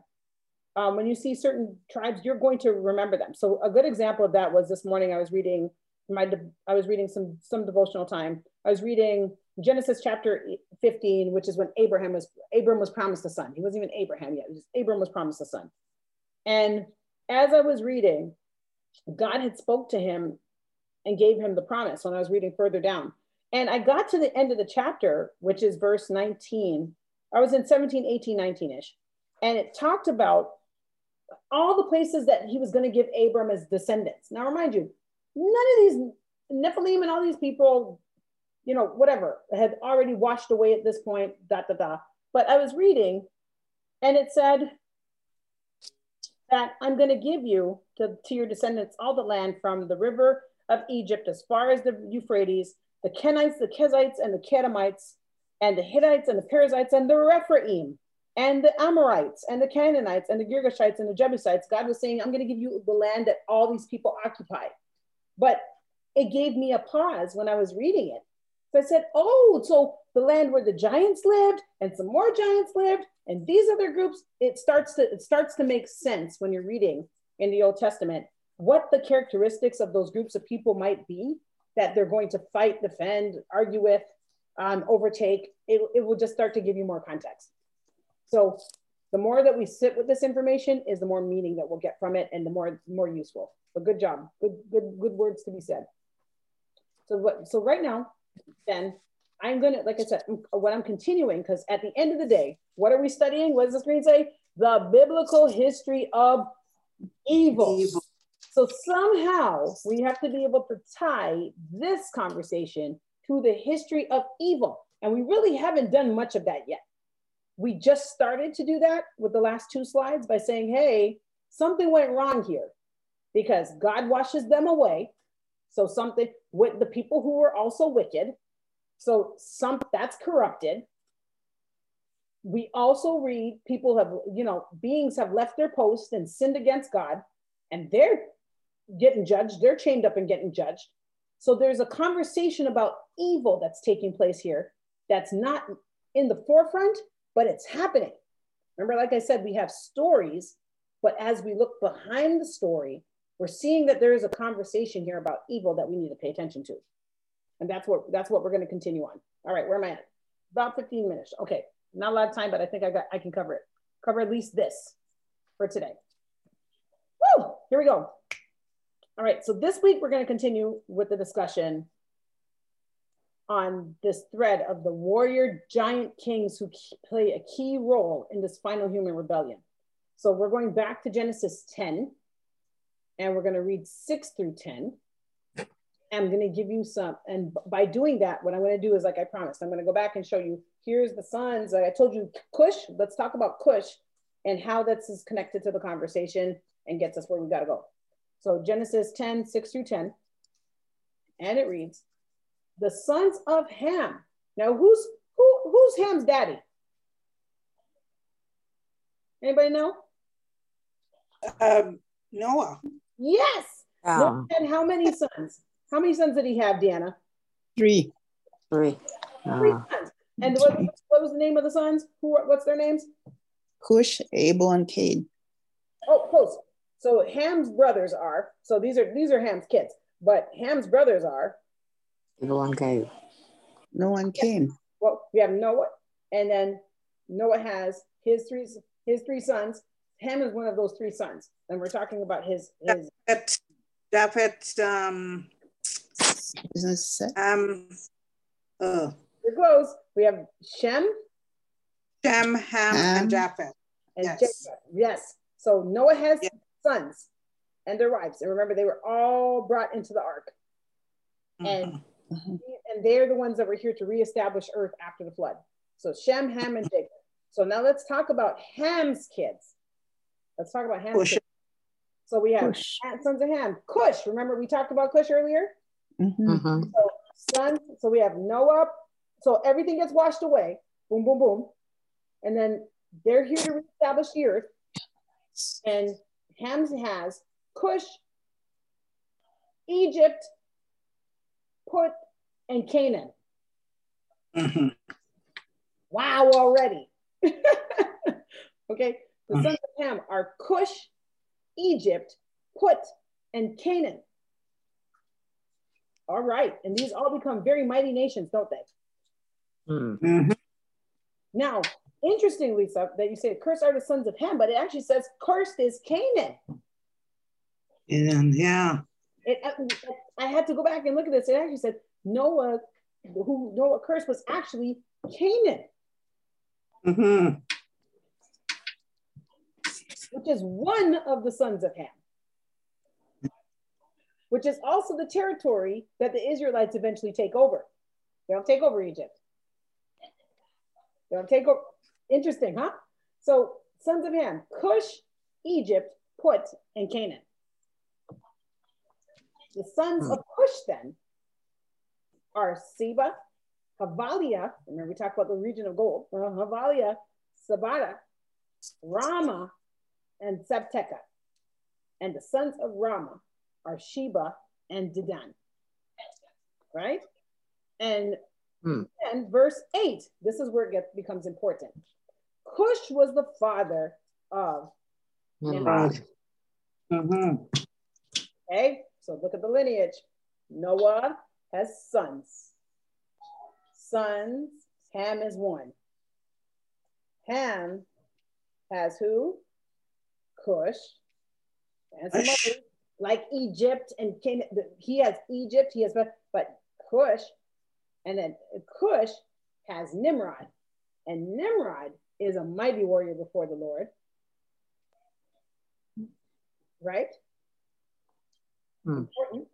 Um, when you see certain tribes, you're going to remember them. So a good example of that was this morning I was reading my, I was reading some some devotional time. I was reading Genesis chapter 15, which is when Abraham was Abram was promised a son. He wasn't even Abraham yet. Just, Abram was promised a son. And as I was reading, God had spoke to him and gave him the promise when I was reading further down. And I got to the end of the chapter, which is verse 19. I was in 17, 18, 19 ish. And it talked about all the places that he was going to give Abram as descendants. Now, remind you, none of these Nephilim and all these people, you know, whatever, had already washed away at this point, da da da. But I was reading and it said that I'm going to give you to, to your descendants all the land from the river of Egypt as far as the Euphrates, the Kenites, the Kezites, and the Kedemites, and the Hittites, and the Perizzites, and the Rephaim, and the Amorites, and the Canaanites, and the Girgashites, and the Jebusites. God was saying, I'm going to give you the land that all these people occupy. But it gave me a pause when I was reading it. So I said, oh, so the land where the giants lived and some more giants lived and these other groups, it starts to it starts to make sense when you're reading in the Old Testament what the characteristics of those groups of people might be that they're going to fight, defend, argue with, um, overtake. It, it will just start to give you more context. So the more that we sit with this information is the more meaning that we'll get from it and the more more useful. But good job. Good, good, good words to be said. So what, so right now, then I'm gonna, like I said, what I'm continuing, because at the end of the day, what are we studying? What does the screen say? The biblical history of evil. evil. So somehow we have to be able to tie this conversation to the history of evil. And we really haven't done much of that yet. We just started to do that with the last two slides by saying, hey, something went wrong here because God washes them away. So something with the people who were also wicked. So some that's corrupted. We also read people have, you know, beings have left their post and sinned against God, and they're getting judged. They're chained up and getting judged. So there's a conversation about evil that's taking place here that's not in the forefront, but it's happening. Remember, like I said, we have stories, but as we look behind the story, we're seeing that there is a conversation here about evil that we need to pay attention to. And that's what that's what we're going to continue on. All right, where am I at? About 15 minutes. Okay, not a lot of time, but I think I got I can cover it. Cover at least this for today. Woo! Here we go. All right, so this week we're going to continue with the discussion on this thread of the warrior giant kings who play a key role in this final human rebellion. So we're going back to Genesis 10, and we're going to read 6 through 10. I'm going to give you some, and by doing that, what I'm going to do is, like I promised, I'm going to go back and show you here's the sons. I told you Cush. Let's talk about Cush and how that's is connected to the conversation and gets us where we got to go. So Genesis 10, 6 through 10. And it reads, the sons of Ham. Now, who's who, who's Ham's daddy? Anybody know? Um, Noah. Yes. Noah had how many sons? How many sons did he have, Deanna? Three. Three. Three Ah. sons. And what, what was the name of the sons? Who? What's their names? Cush, Abel, and Cain. Oh, close. So Ham's brothers are. So these are these are Ham's kids, but Ham's brothers are. Evil and Cave. No one came. Well, we have Noah, and then Noah has his three his three sons. Ham is one of those three sons, and we're talking about his his. Japhet, Japhet, um, Isn't it set? um, uh, It goes. We have Shem Shem, Ham, Ham. and Japheth. and Yes. Japheth. Yes. So Noah has Yeah. sons and their wives, and remember they were all brought into the ark, and Mhm. Mhm. and they're the ones that were here to reestablish Earth after the flood. So Shem, Ham, and Japheth. So now let's talk about Ham's kids. Let's talk about Ham's Cush. So we have Cush. Sons of Ham. Cush. Remember we talked about Cush earlier. Mhm. Mm-hmm. So sons. So we have Noah. So everything gets washed away. Boom, boom, boom. And then they're here to reestablish the earth. And Ham has Cush, Egypt, Put, and Canaan. Mhm. Wow, already. okay. The sons of Ham are Cush, Egypt, Put, and Canaan. All right. And these all become very mighty nations, don't they? Mm. Mhm. Now, interestingly, so that you say, cursed are the sons of Ham, but it actually says, cursed is Canaan. And yeah. It, I had to go back and look at this. It actually said Noah, who Noah cursed was actually Canaan, hmm which is one of the sons of Ham, which is also the territory that the Israelites eventually take over. They don't take over Egypt. They don't take over. Interesting, huh? So, sons of Ham, Cush, Egypt, Put, and Canaan. The sons of Cush then are Seba, Havalia. Remember, we talked about the region of gold. Uh, Havalia, Sabata, Raamah, and Sabteka. And the sons of Raamah are Sheba and Dedan. Right? And Hmm. then verse 8, this is where it gets, becomes important. Cush was the father of Nimrod. hmm Okay, so look at the lineage. Noah has sons. Sons, Ham is one. Ham has who? Cush. And some others, like Egypt and Canaan. He has Egypt, he has, but, Cush, and then Cush has Nimrod. And Nimrod is a mighty warrior before the Lord. Right? Hmm. important.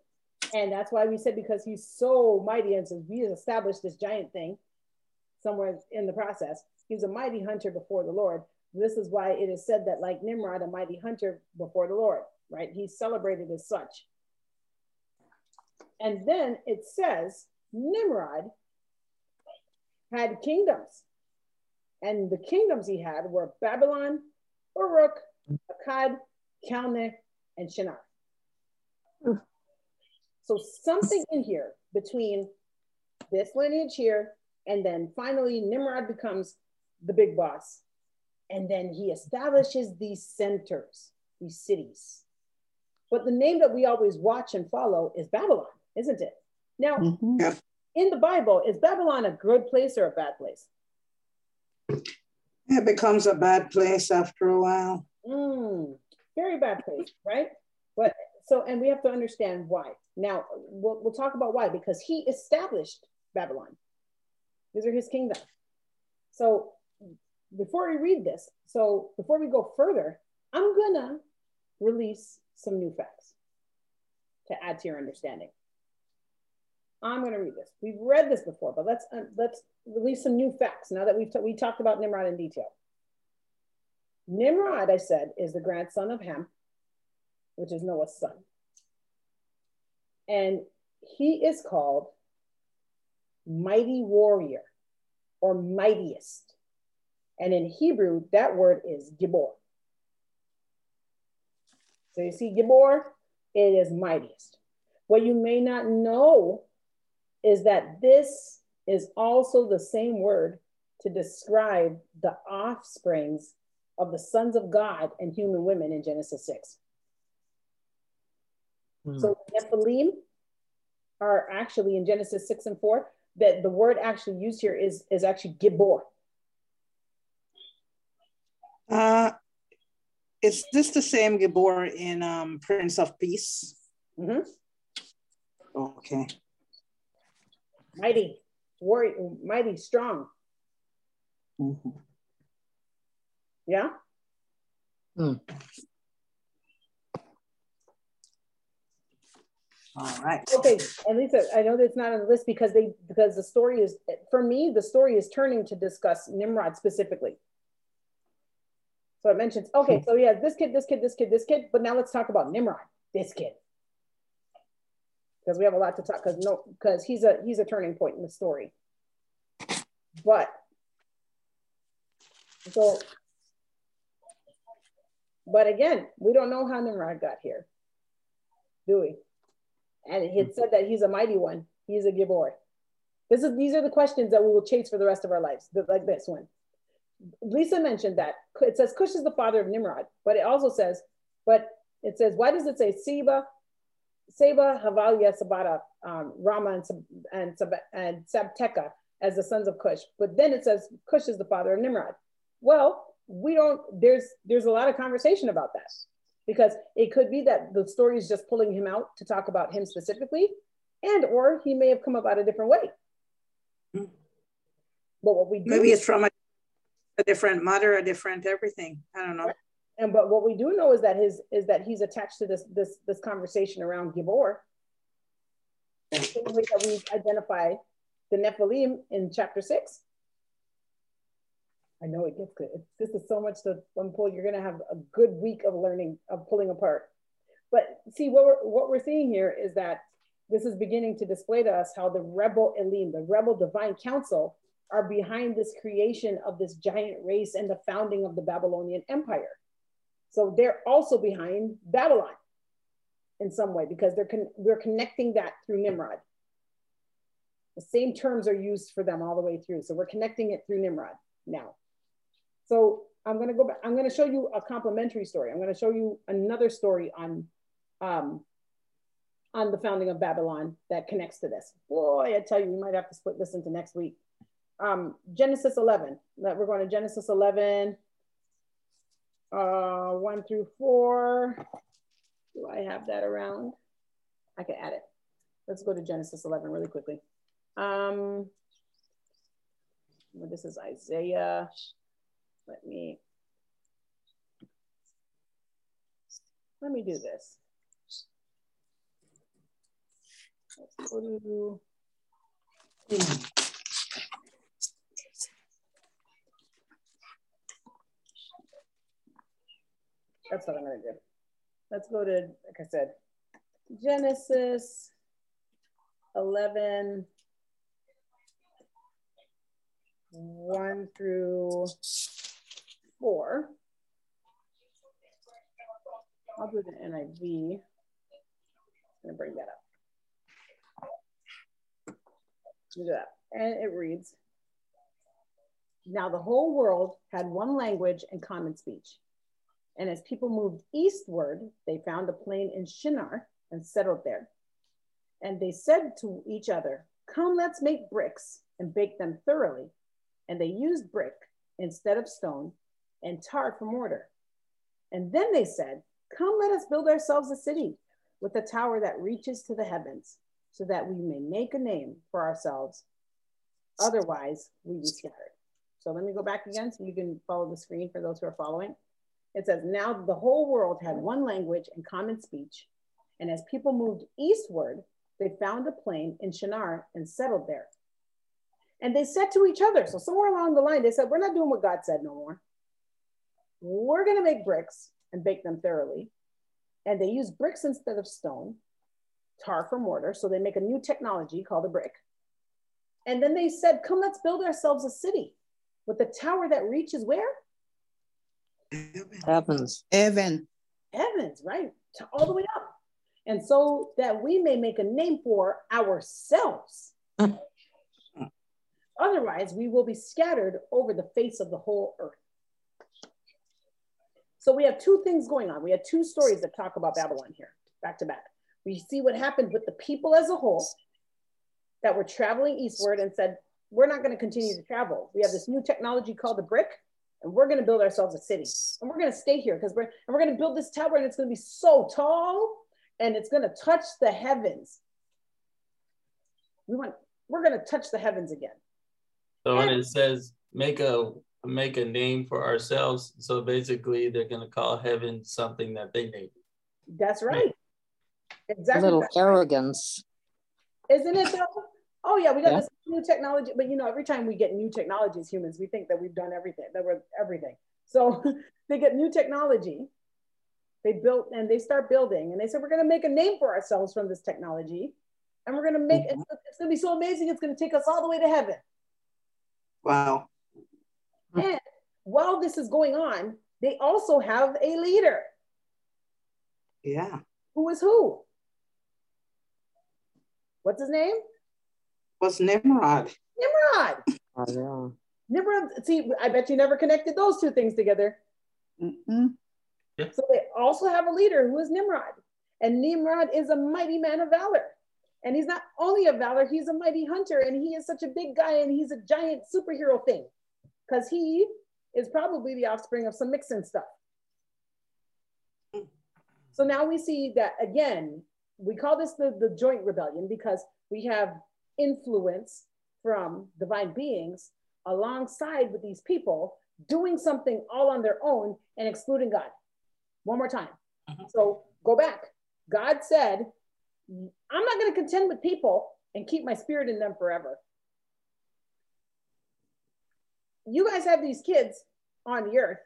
And that's why we said because he's so mighty and so we established this giant thing somewhere in the process. He's a mighty hunter before the Lord. This is why it is said that, like Nimrod, a mighty hunter before the Lord, right? He's celebrated as such. And then it says Nimrod had kingdoms. And the kingdoms he had were Babylon, Uruk, Akkad, Calneh, and Shinar. So something in here between this lineage here, and then finally Nimrod becomes the big boss. And then he establishes these centers, these cities. But the name that we always watch and follow is Babylon, isn't it? Now, Mhm. Yeah. in the Bible, is Babylon a good place or a bad place? It becomes a bad place after a while. Mm, very bad place, right? But so, and we have to understand why. Now, we'll, we'll talk about why, because he established Babylon. These are his kingdom. So, before we read this, so before we go further, I'm gonna release some new facts to add to your understanding. I'm going to read this. We've read this before, but let's uh, let's release some new facts now that we've we talked about Nimrod in detail. Nimrod, I said, is the grandson of Ham, which is Noah's son, and he is called mighty warrior or mightiest, and in Hebrew that word is gibor. So you see, gibor, it is mightiest. What you may not know is that this is also the same word to describe the offsprings of the sons of God and human women in Genesis 6. Mm. So Nephilim are actually in Genesis 6 and 4, that the word actually used here is, is actually Gibor. Uh, is this the same Gibor in um, Prince of Peace? Mm-hmm. Okay mighty, warrior, mighty, strong. Mm-hmm. Yeah. Mm. All right. Okay, and Lisa, I know that's not on the list because they because the story is for me the story is turning to discuss Nimrod specifically. So it mentions okay, so yeah, this kid, this kid, this kid, this kid, but now let's talk about Nimrod, this kid. Because we have a lot to talk because no because he's a he's a turning point in the story. But so but again we don't know how nimrod got here do we? And he had said that he's a mighty one he's a gibor this is these are the questions that we will chase for the rest of our lives like this one lisa mentioned that it says cush is the father of nimrod but it also says but it says why does it say seba Seba, Havalia, Sabata, um, Raamah, and, Sab- and, and Sabteka as the sons of Cush. But then it says Cush is the father of Nimrod. Well, we don't, there's, there's a lot of conversation about that because it could be that the story is just pulling him out to talk about him specifically and or he may have come about a different way. Mm. But what we do, maybe it's from a, a different mother, a different everything. I don't know. And but what we do know is that his is that he's attached to this this this conversation around Gibor. The way that we identify the Nephilim in chapter six. I know it gets good. This is so much to unpull. You're going to have a good week of learning of pulling apart. But see what we're what we're seeing here is that this is beginning to display to us how the rebel Elim, the rebel divine council, are behind this creation of this giant race and the founding of the Babylonian Empire. So they're also behind Babylon in some way because they're con- we're connecting that through Nimrod. The same terms are used for them all the way through. So we're connecting it through Nimrod now. So I'm going to go back. I'm going to show you a complementary story. I'm going to show you another story on um, on the founding of Babylon that connects to this. Boy, I tell you, we might have to split this into next week. Um, Genesis 11. That We're going to Genesis 11, uh, one through four. Do I have that around? I can add it. Let's go to Genesis 11 really quickly. Um, this is Isaiah. Let me, let me do this. Let's go to, That's what I'm gonna do. Let's go to, like I said, Genesis 11, 1 through 4. I'll do the NIV. I'm gonna bring that up. Do that. And it reads, Now the whole world had one language and common speech. And as people moved eastward, they found a plain in Shinar and settled there. And they said to each other, Come, let's make bricks and bake them thoroughly. And they used brick instead of stone and tar for mortar. And then they said, Come, let us build ourselves a city with a tower that reaches to the heavens, so that we may make a name for ourselves. Otherwise, we be scattered. So let me go back again so you can follow the screen for those who are following. It says, now the whole world had one language and common speech. And as people moved eastward, they found a plain in Shinar and settled there. And they said to each other, so somewhere along the line, they said, We're not doing what God said no more. We're going to make bricks and bake them thoroughly. And they use bricks instead of stone, tar for mortar. So they make a new technology called a brick. And then they said, Come, let's build ourselves a city with a tower that reaches where? Heavens. Heaven. Heavens, right? To all the way up. And so that we may make a name for ourselves. Otherwise, we will be scattered over the face of the whole earth. So we have two things going on. We have two stories that talk about Babylon here, back to back. We see what happened with the people as a whole that were traveling eastward and said, We're not going to continue to travel. We have this new technology called the brick, and we're going to build ourselves a city. And we're going to stay here because we're and we're going to build this tower, and it's going to be so tall and it's going to touch the heavens. We want we're going to touch the heavens again. So when it says make a make a name for ourselves, so basically they're gonna call heaven something that they named. That's right. A Exactly. little that. arrogance. Isn't it though? Oh yeah, we got Yeah. this new technology, but you know, every time we get new technology as humans, we think that we've done everything, that we're everything. So they get new technology, they built and they start building, and they said we're gonna make a name for ourselves from this technology, and we're gonna make mm-hmm. it's, it's gonna be so amazing, it's gonna take us all the way to heaven. Wow. Hmm. And while this is going on, they also have a leader. Yeah. Who is who? What's his name? Was Nimrod. Nimrod. Oh, yeah. Nimrod. See, I bet you never connected those two things together. Mm-mm. So they also have a leader who is Nimrod. And Nimrod is a mighty man of valor. And he's not only a valor, he's a mighty hunter. And he is such a big guy and he's a giant superhero thing. Because he is probably the offspring of some mixing stuff. So now we see that again, we call this the, the joint rebellion because we have influence from divine beings alongside with these people doing something all on their own and excluding God. One more time. Uh-huh. So go back. God said, I'm not going to contend with people and keep my spirit in them forever. You guys have these kids on the earth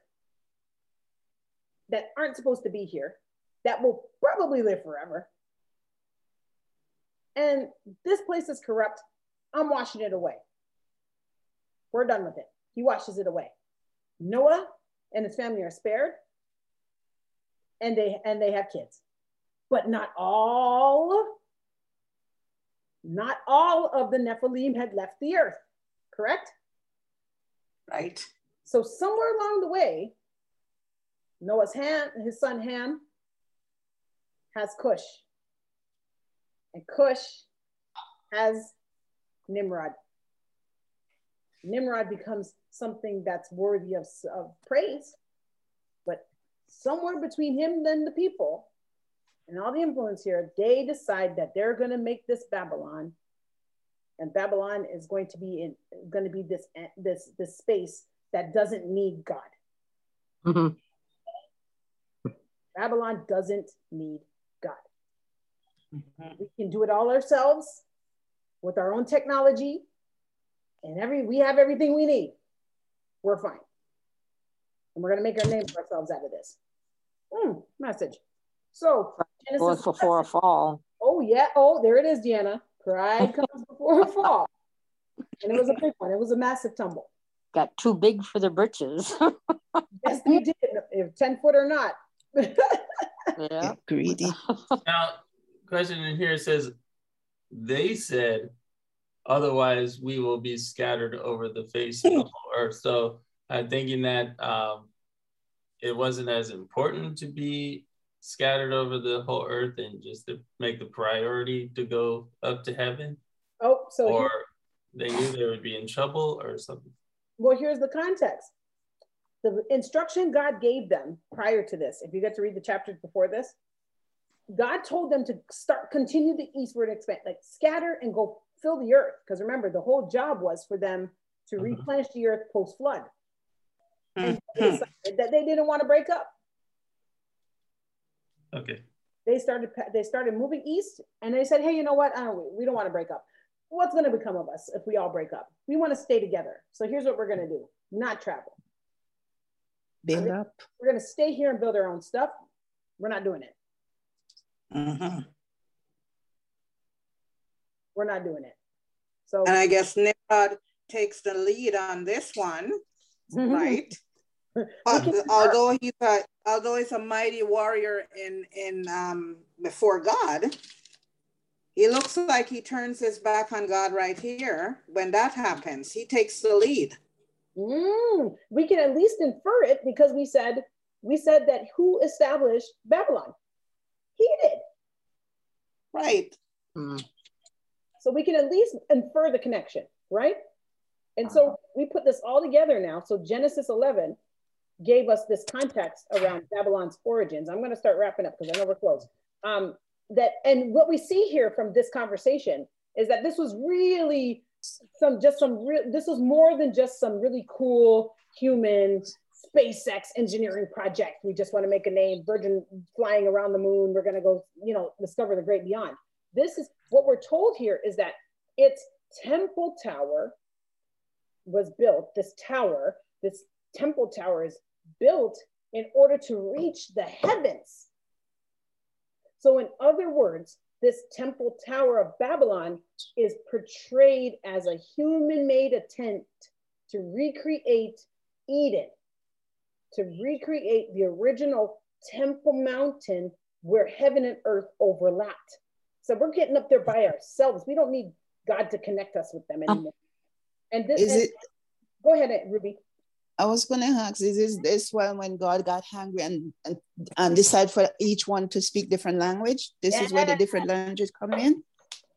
that aren't supposed to be here, that will probably live forever. And this place is corrupt. I'm washing it away. We're done with it. He washes it away. Noah and his family are spared, and they and they have kids, but not all. Not all of the Nephilim had left the earth, correct? Right. So somewhere along the way, Noah's hand, his son Ham, has Cush, and Cush has Nimrod. Nimrod becomes something that's worthy of, of praise, but somewhere between him and the people and all the influence here, they decide that they're going to make this Babylon, and Babylon is going to be in going to be this this this space that doesn't need God. Mhm. Babylon doesn't need God. We can do it all ourselves with our own technology, and every we have everything we need. We're fine. And we're gonna make our name for ourselves out of this. Hmm, message. So Or Genesis. before a fall. Oh yeah. Oh, there it is, Deanna. Pride comes before a fall. And it was a big one. It was a massive tumble. Got too big for the britches. Yes, they did. If 10 foot or not. yeah. Greedy. Now, question in here says, they said, otherwise we will be scattered over the face of the whole earth. So I'm thinking that um, it wasn't as important to be scattered over the whole earth and just to make the priority to go up to heaven, Oh, so or they knew they would be in trouble or something. Well, here's the context. The instruction God gave them prior to this, if you get to read the chapters before this, God told them to start, continue the eastward expand, like scatter and go fill the earth. Because remember, the whole job was for them to Mhm. replenish the earth post flood. And they that they didn't want to break up. Okay. they started they started moving east and they said hey you know what uh, we don't want to break up what's going to become of us if we all break up we want to stay together so here's what we're going to do not travel build up we're going to stay here and build our own stuff we're not doing it Mm-hmm. we're not doing it so And I guess Nimrod takes the lead on this one, right? Although he's a although he's a mighty warrior in in um before God, he looks like he turns his back on God right here. When that happens, he takes the lead. Mm, we can at least infer it because we said we said that who established Babylon? He did. Right. So we can at least infer the connection, right? And so we put this all together now. So Genesis 11 gave us this context around Babylon's origins. I'm going to start wrapping up because I know we're close. Um, that and what we see here from this conversation is that this was really some just some real. This was more than just some really cool human SpaceX engineering project. We just want to make a name. Virgin flying around the moon. We're going to go, you know, discover the great beyond. This is what we're told here is that its temple tower was built. This tower, this temple tower is built in order to reach the heavens. So, in other words, this temple tower of Babylon is portrayed as a human made attempt to recreate Eden, to recreate the original Temple Mountain where heaven and earth overlapped. So we're getting up there by ourselves. We don't need God to connect us with them anymore. And this Is and- it- go ahead, Ruby. I was going to ask, is this, this one when God got hungry and, and, and decided for each one to speak different language? This is where the different languages come in?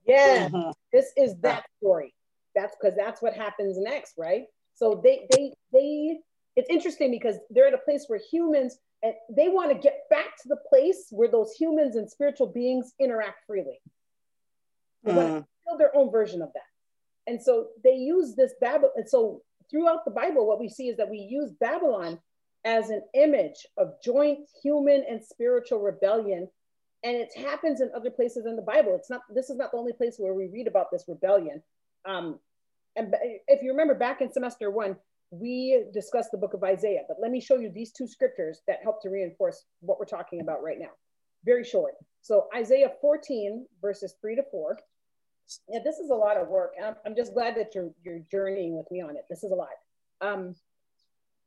Yeah, Mm-hmm. this is that story. That's because that's what happens next, right? So they they they it's interesting because they're at a place where humans and they want to get back to the place where those humans and spiritual beings interact freely. They want to build their own version of that. And so they use this Babylon. And so throughout the Bible, what we see is that we use Babylon as an image of joint human and spiritual rebellion. And it happens in other places in the Bible. It's not, this is not the only place where we read about this rebellion. Um, and if you remember back in semester one, we discussed the book of Isaiah, but let me show you these two scriptures that help to reinforce what we're talking about right now. Very short. So Isaiah 14, verses three to four. Yeah, this is a lot of work. I'm, I'm just glad that you're you're journeying with me on it. This is a lot. Um,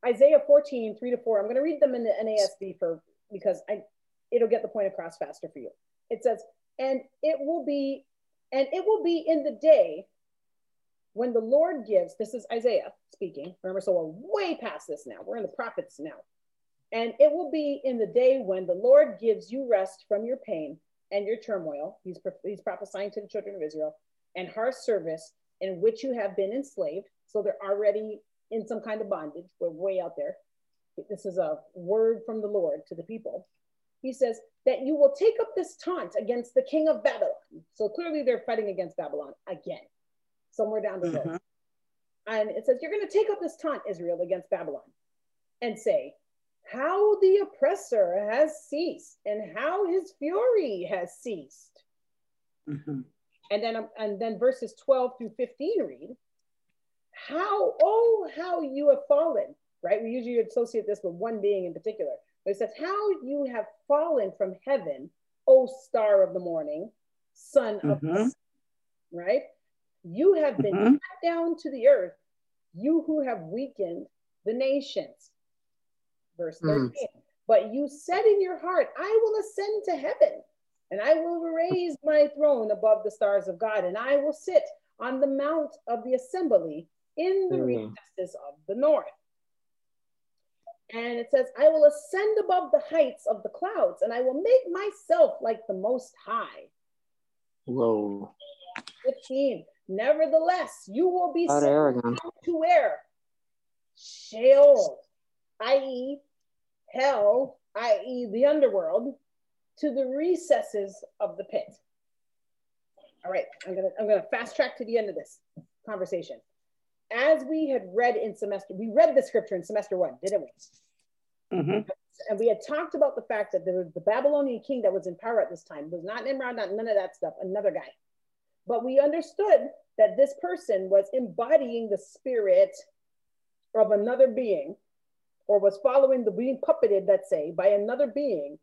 Isaiah 14, 3 to 4. I'm going to read them in the NASB for because I it'll get the point across faster for you. It says, and it will be, and it will be in the day when the Lord gives, this is Isaiah speaking. Remember, so we're way past this now. We're in the prophets now. And it will be in the day when the Lord gives you rest from your pain and your turmoil. He's, he's prophesying to the children of Israel and harsh service in which you have been enslaved. So they're already in some kind of bondage. We're way out there. This is a word from the Lord to the people. He says that you will take up this taunt against the king of Babylon. So clearly they're fighting against Babylon again, somewhere down the road. And it says, You're going to take up this taunt, Israel, against Babylon, and say, How the oppressor has ceased, and how his fury has ceased. Mm-hmm. And then, um, and then verses 12 through 15 read, How, oh, how you have fallen, right? We usually associate this with one being in particular. But it says, How you have fallen from heaven, O star of the morning, son of the Mhm. sun, right? You have been Mhm. cut down to the earth, you who have weakened the nations. Verse Mm. 13. But you said in your heart, I will ascend to heaven, and I will raise my throne above the stars of God, and I will sit on the mount of the assembly in the Mm. recesses of the north. And it says, I will ascend above the heights of the clouds, and I will make myself like the Most High. Whoa. 15. Nevertheless, you will be Not sent to where? Sheol, i.e., hell, i.e., the underworld, to the recesses of the pit. All right, I'm gonna I'm gonna fast track to the end of this conversation. As we had read in semester, we read the scripture in semester one, didn't we? Mhm. And we had talked about the fact that there was the Babylonian king that was in power at this time. It was not Nimrod, not none of that stuff, another guy. But we understood that this person was embodying the spirit of another being or was following the being puppeted, let's say, by another being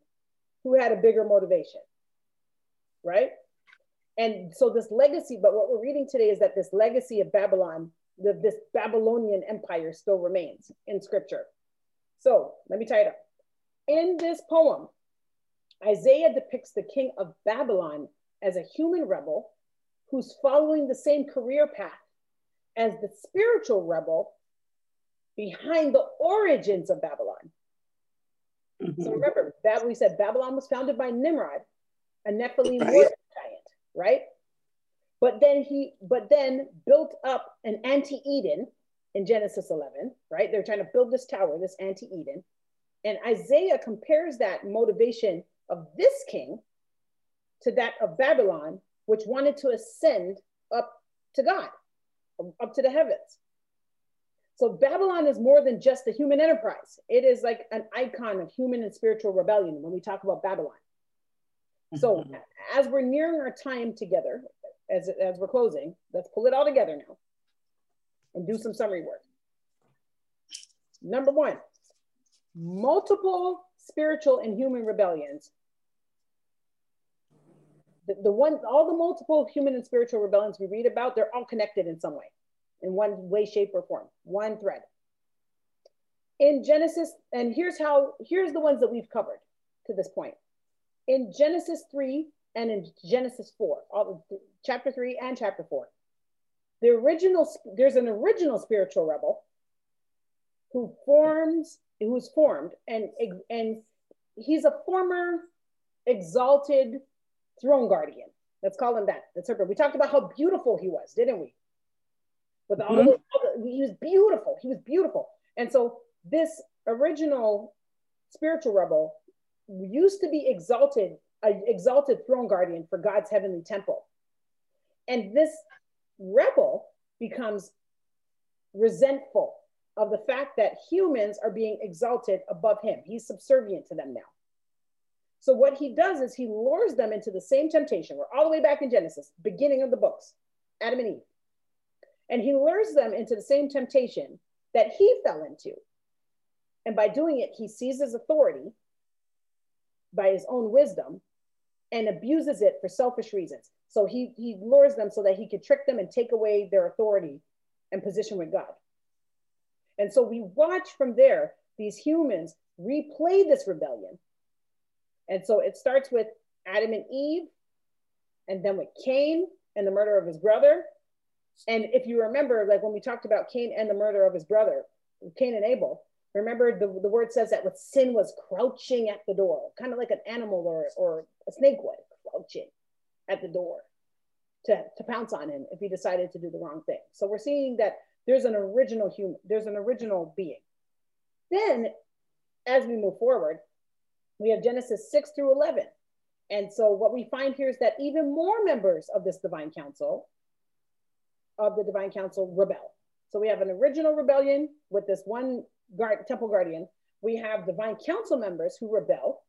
who had a bigger motivation. Right? And so this legacy, but what we're reading today is that this legacy of Babylon, the, this Babylonian empire still remains in scripture. So let me tie it up. In this poem, Isaiah depicts the king of Babylon as a human rebel who's following the same career path as the spiritual rebel behind the origins of Babylon. Mm-hmm. So remember that we said Babylon was founded by Nimrod, a Nephilim right. warrior giant, right? But then he, but then built up an anti-Eden in Genesis 11, right? They're trying to build this tower, this anti-Eden. And Isaiah compares that motivation of this king to that of Babylon, which wanted to ascend up to God, up to the heavens. So Babylon is more than just a human enterprise. It is like an icon of human and spiritual rebellion when we talk about Babylon. Mm-hmm. So as we're nearing our time together, as, as we're closing, let's pull it all together now and do some summary work. Number one, multiple spiritual and human rebellions. The, the one, all the multiple human and spiritual rebellions we read about, they're all connected in some way in one way, shape, or form, one thread. In Genesis, and here's how, here's the ones that we've covered to this point. In Genesis 3 and in Genesis 4, all, chapter 3 and chapter 4, the original, there's an original spiritual rebel who forms, who's formed, and, and he's a former exalted throne guardian. Let's call him that. That's her. We talked about how beautiful he was, didn't we? with all, mm-hmm. the, he was beautiful. He was beautiful. And so this original spiritual rebel used to be exalted, an exalted throne guardian for God's heavenly temple. And this rebel becomes resentful of the fact that humans are being exalted above him. He's subservient to them now. So what he does is he lures them into the same temptation. We're all the way back in Genesis, beginning of the books, Adam and Eve. And he lures them into the same temptation that he fell into. And by doing it, he seizes authority by his own wisdom and abuses it for selfish reasons. So he, he lures them so that he could trick them and take away their authority and position with God. And so we watch from there these humans replay this rebellion. And so it starts with Adam and Eve, and then with Cain and the murder of his brother, and if you remember, like when we talked about Cain and the murder of his brother, Cain and Abel, remember the, the word says that with sin was crouching at the door, kind of like an animal or, or a snake would, crouching at the door to, to pounce on him if he decided to do the wrong thing. So we're seeing that there's an original human, there's an original being. Then, as we move forward, we have Genesis 6 through 11. And so what we find here is that even more members of this divine council of the divine council rebel. So we have an original rebellion with this one guard, temple guardian. We have divine council members who rebel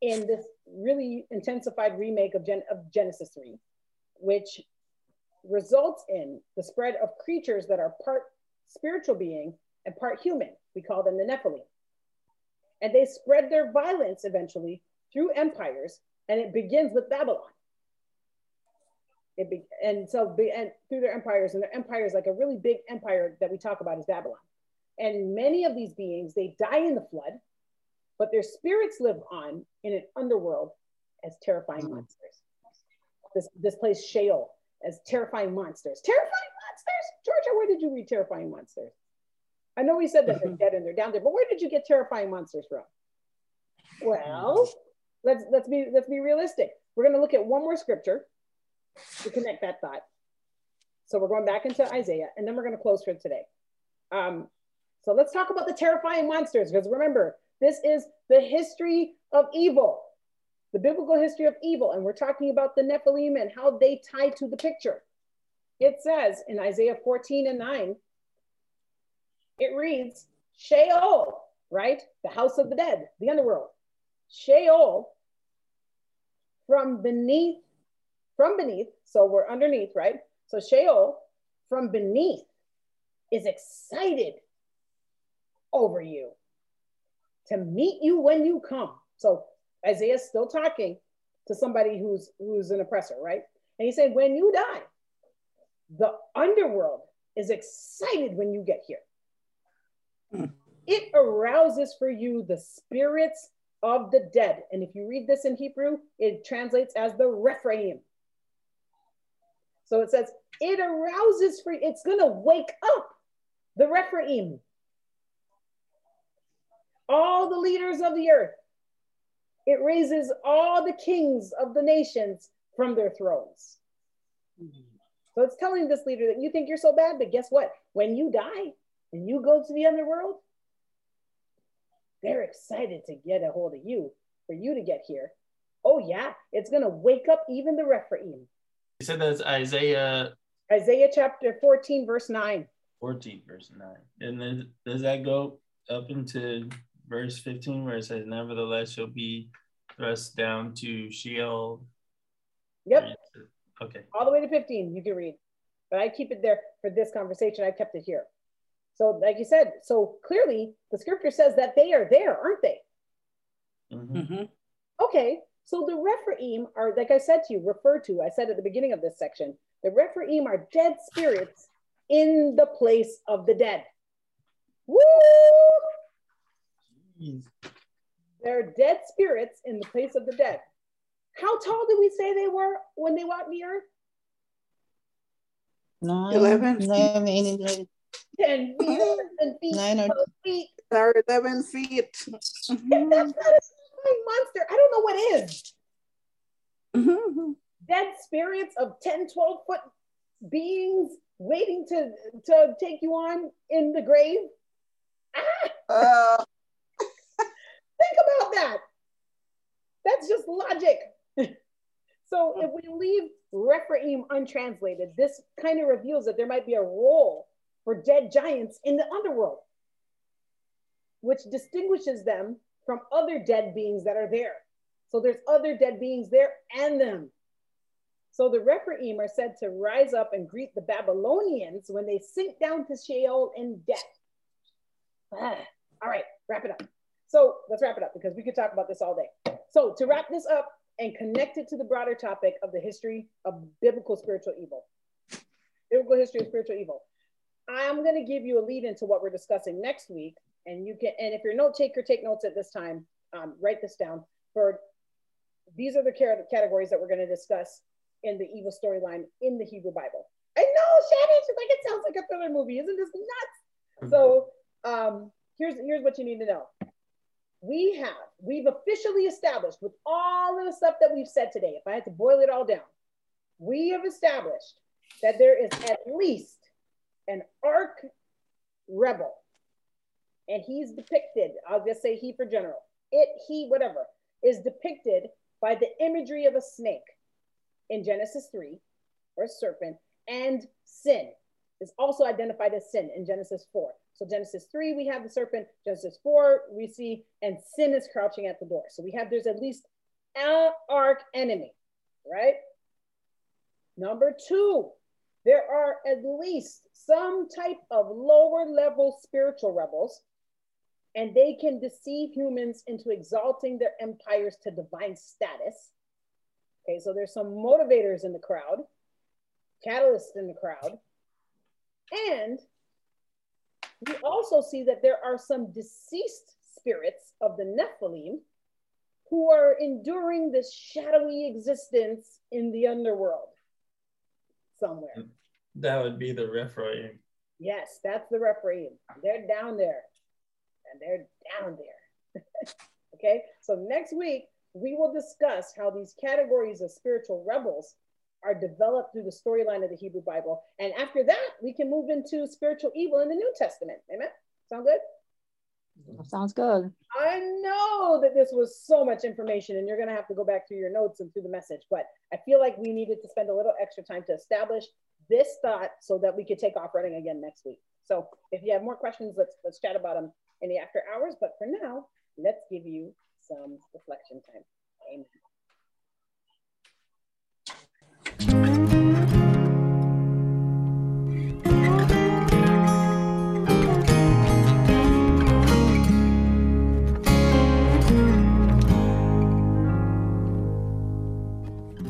in this really intensified remake of, Gen- of Genesis 3, which results in the spread of creatures that are part spiritual being and part human. We call them the Nephilim. And they spread their violence eventually through empires, and it begins with Babylon. It be, and so be, and through their empires, and their empires, like a really big empire that we talk about is Babylon. And many of these beings, they die in the flood, but their spirits live on in an underworld as terrifying mm-hmm. monsters. This, this place, Sheol, as terrifying monsters. Terrifying monsters? Georgia, where did you read terrifying monsters? I know we said that they're dead and they're down there, but where did you get terrifying monsters from? Well, let's let's be let's be realistic. We're going to look at one more scripture to connect that thought. So we're going back into Isaiah, and then we're going to close for today. Um, so let's talk about the terrifying monsters, because remember, this is the history of evil, the biblical history of evil, and we're talking about the Nephilim and how they tie to the picture. It says in Isaiah 14 and 9, it reads, Sheol, right? The house of the dead, the underworld. Sheol, from beneath, from beneath, so we're underneath, right? So Sheol, from beneath, is excited over you to meet you when you come. So Isaiah's still talking to somebody who's who's an oppressor, right? And he said, when you die, the underworld is excited when you get here. It arouses for you the spirits of the dead. And if you read this in Hebrew, it translates as the Rephaim. So it says, it arouses for, it's going to wake up the Rephaim. All the leaders of the earth. It raises all the kings of the nations from their thrones. Mm-hmm. So it's telling this leader that you think you're so bad, but guess what? When you die and you go to the underworld, they're excited to get a hold of you for you to get here. Oh, yeah, it's going to wake up even the Rephaim. You said that's Isaiah. Isaiah chapter 14, verse 9. 14, verse 9. And then does that go up into verse 15 where it says, Nevertheless, you'll be thrust down to Sheol? Yep. Okay. All the way to 15, you can read. But I keep it there for this conversation. I kept it here. So, like you said, so clearly the scripture says that they are there, aren't they? Mm-hmm. mm-hmm. Okay, so the Rephaim are, like I said to you, referred to, I said at the beginning of this section, the Rephaim are dead spirits in the place of the dead. Woo! Jeez. They're dead spirits in the place of the dead. How tall did we say they were when they walked the earth? Nine, 11 nine, eight, eight. 10 feet, 11 feet, Nine or, feet. Or 11 feet. If that's not a monster, I don't know what is. Mm-hmm. Dead spirits of 10, 12 foot beings waiting to, to take you on in the grave. Ah! Uh. Think about that. That's just logic. so if we leave Rephaim untranslated, this kind of reveals that there might be a role for dead giants in the underworld, which distinguishes them from other dead beings that are there. So there's other dead beings there and them. So the Rephaim are said to rise up and greet the Babylonians when they sink down to Sheol in death. Ah, all right, wrap it up. So let's wrap it up because we could talk about this all day. So to wrap this up, and connect it to the broader topic of the history of biblical spiritual evil. Biblical history of spiritual evil. I'm going to give you a lead into what we're discussing next week. And you can, and if you're a note taker, take notes at this time. Um, write this down. For these are the categories that we're going to discuss in the evil storyline in the Hebrew Bible. I know, Shannon. She's like, it sounds like a thriller movie. Isn't this nuts? So um, here's here's what you need to know we have, we've officially established with all of the stuff that we've said today, if I had to boil it all down, we have established that there is at least an arch rebel. And he's depicted, I'll just say he for general, it, he, whatever, is depicted by the imagery of a snake in Genesis 3, or serpent, and sin is also identified as sin in Genesis 4. So Genesis 3, we have the serpent. Genesis 4, we see, and sin is crouching at the door. So we have, there's at least an arch enemy, right? Number two, there are at least some type of lower level spiritual rebels, and they can deceive humans into exalting their empires to divine status. Okay, so there's some motivators in the crowd, catalysts in the crowd, and we also see that there are some deceased spirits of the Nephilim who are enduring this shadowy existence in the underworld somewhere. That would be the Rephaim. Yes, that's the Rephaim. They're down there. And they're down there. okay, so next week we will discuss how these categories of spiritual rebels are developed through the storyline of the Hebrew Bible. And after that, we can move into spiritual evil in the New Testament. Amen. Sound good? Sounds good. I know that this was so much information, and you're going to have to go back through your notes and through the message. But I feel like we needed to spend a little extra time to establish this thought so that we could take off running again next week. So if you have more questions, let's let's chat about them in the after hours. But for now, let's give you some reflection time. Amen.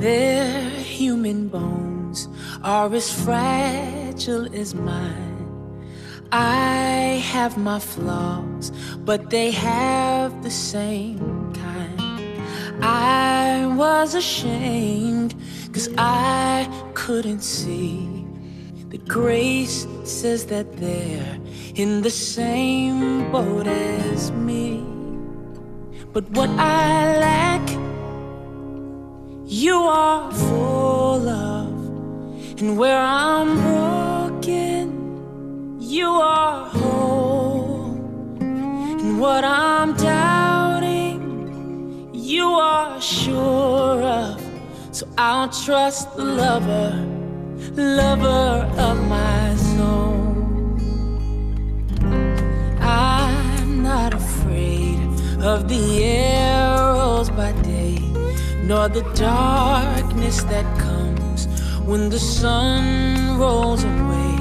Their human bones are as fragile as mine. I have my flaws, but they have the same kind. I was ashamed because I couldn't see. The grace says that they're in the same boat as me. But what I lack, you are full of, and where I'm broken you are whole. And what I'm doubting, you are sure of. So I'll trust the lover, lover of my soul. I'm not afraid of the arrows by day, nor the darkness that comes when the sun rolls away.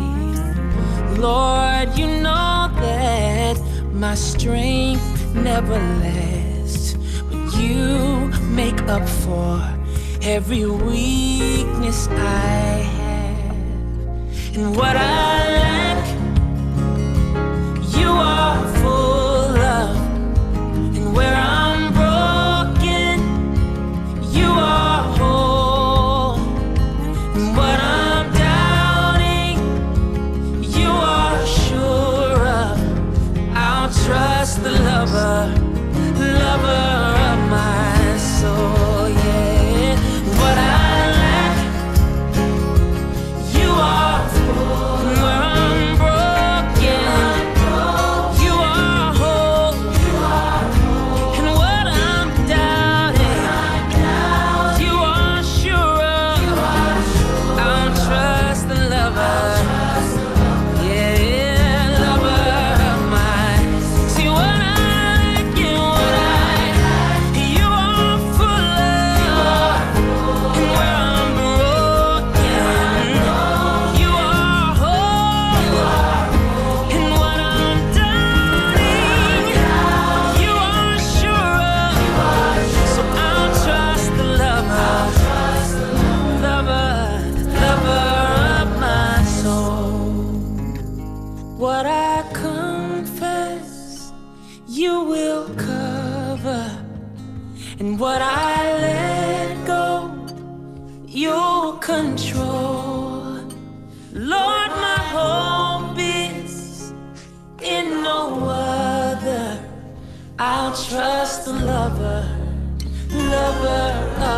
Lord, you know that my strength never lasts, but you make up for every weakness I have. And what I lack, you are full of, and where I'm lover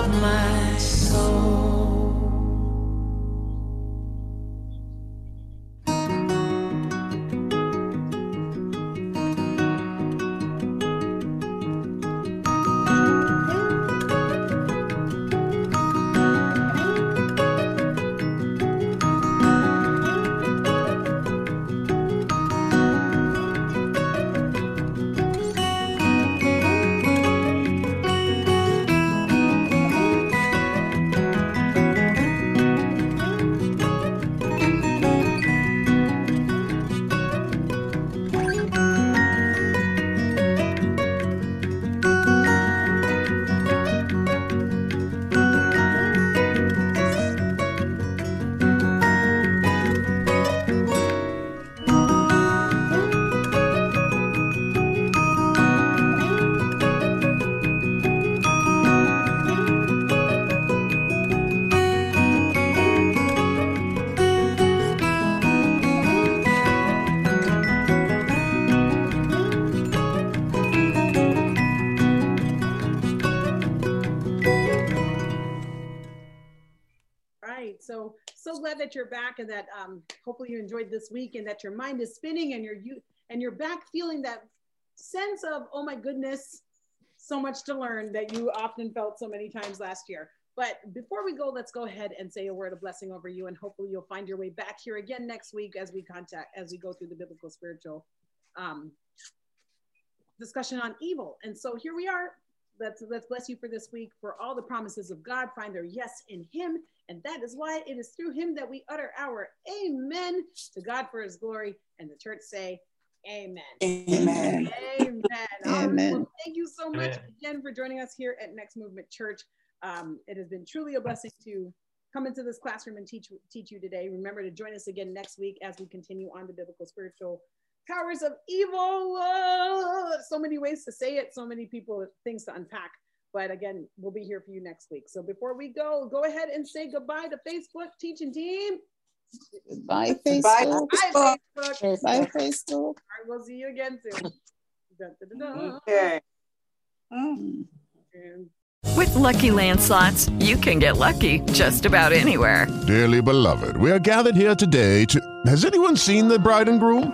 of my hopefully you enjoyed this week and that your mind is spinning and you're you and you're back feeling that sense of oh my goodness, so much to learn that you often felt so many times last year. But before we go, let's go ahead and say a word of blessing over you, and hopefully you'll find your way back here again next week as we contact as we go through the biblical spiritual um, discussion on evil. And so here we are. Let's let's bless you for this week for all the promises of God. Find their yes in Him, and that is why it is through Him that we utter our Amen to God for His glory. And the church say, Amen. Amen. Amen. Amen. Well, thank you so much Amen. again for joining us here at Next Movement Church. Um, it has been truly a blessing to come into this classroom and teach teach you today. Remember to join us again next week as we continue on the biblical spiritual powers of evil. Uh, so many ways to say it, so many people things to unpack. But again, we'll be here for you next week. So before we go, go ahead and say goodbye to Facebook teaching team. Bye, Bye, Facebook. Bye, Facebook. Bye, All Facebook. right, we'll see you again soon. Dun, dun, dun, dun. Okay. Mm. With Lucky Land slots, you can get lucky just about anywhere. Dearly beloved, we are gathered here today to. Has anyone seen the bride and groom?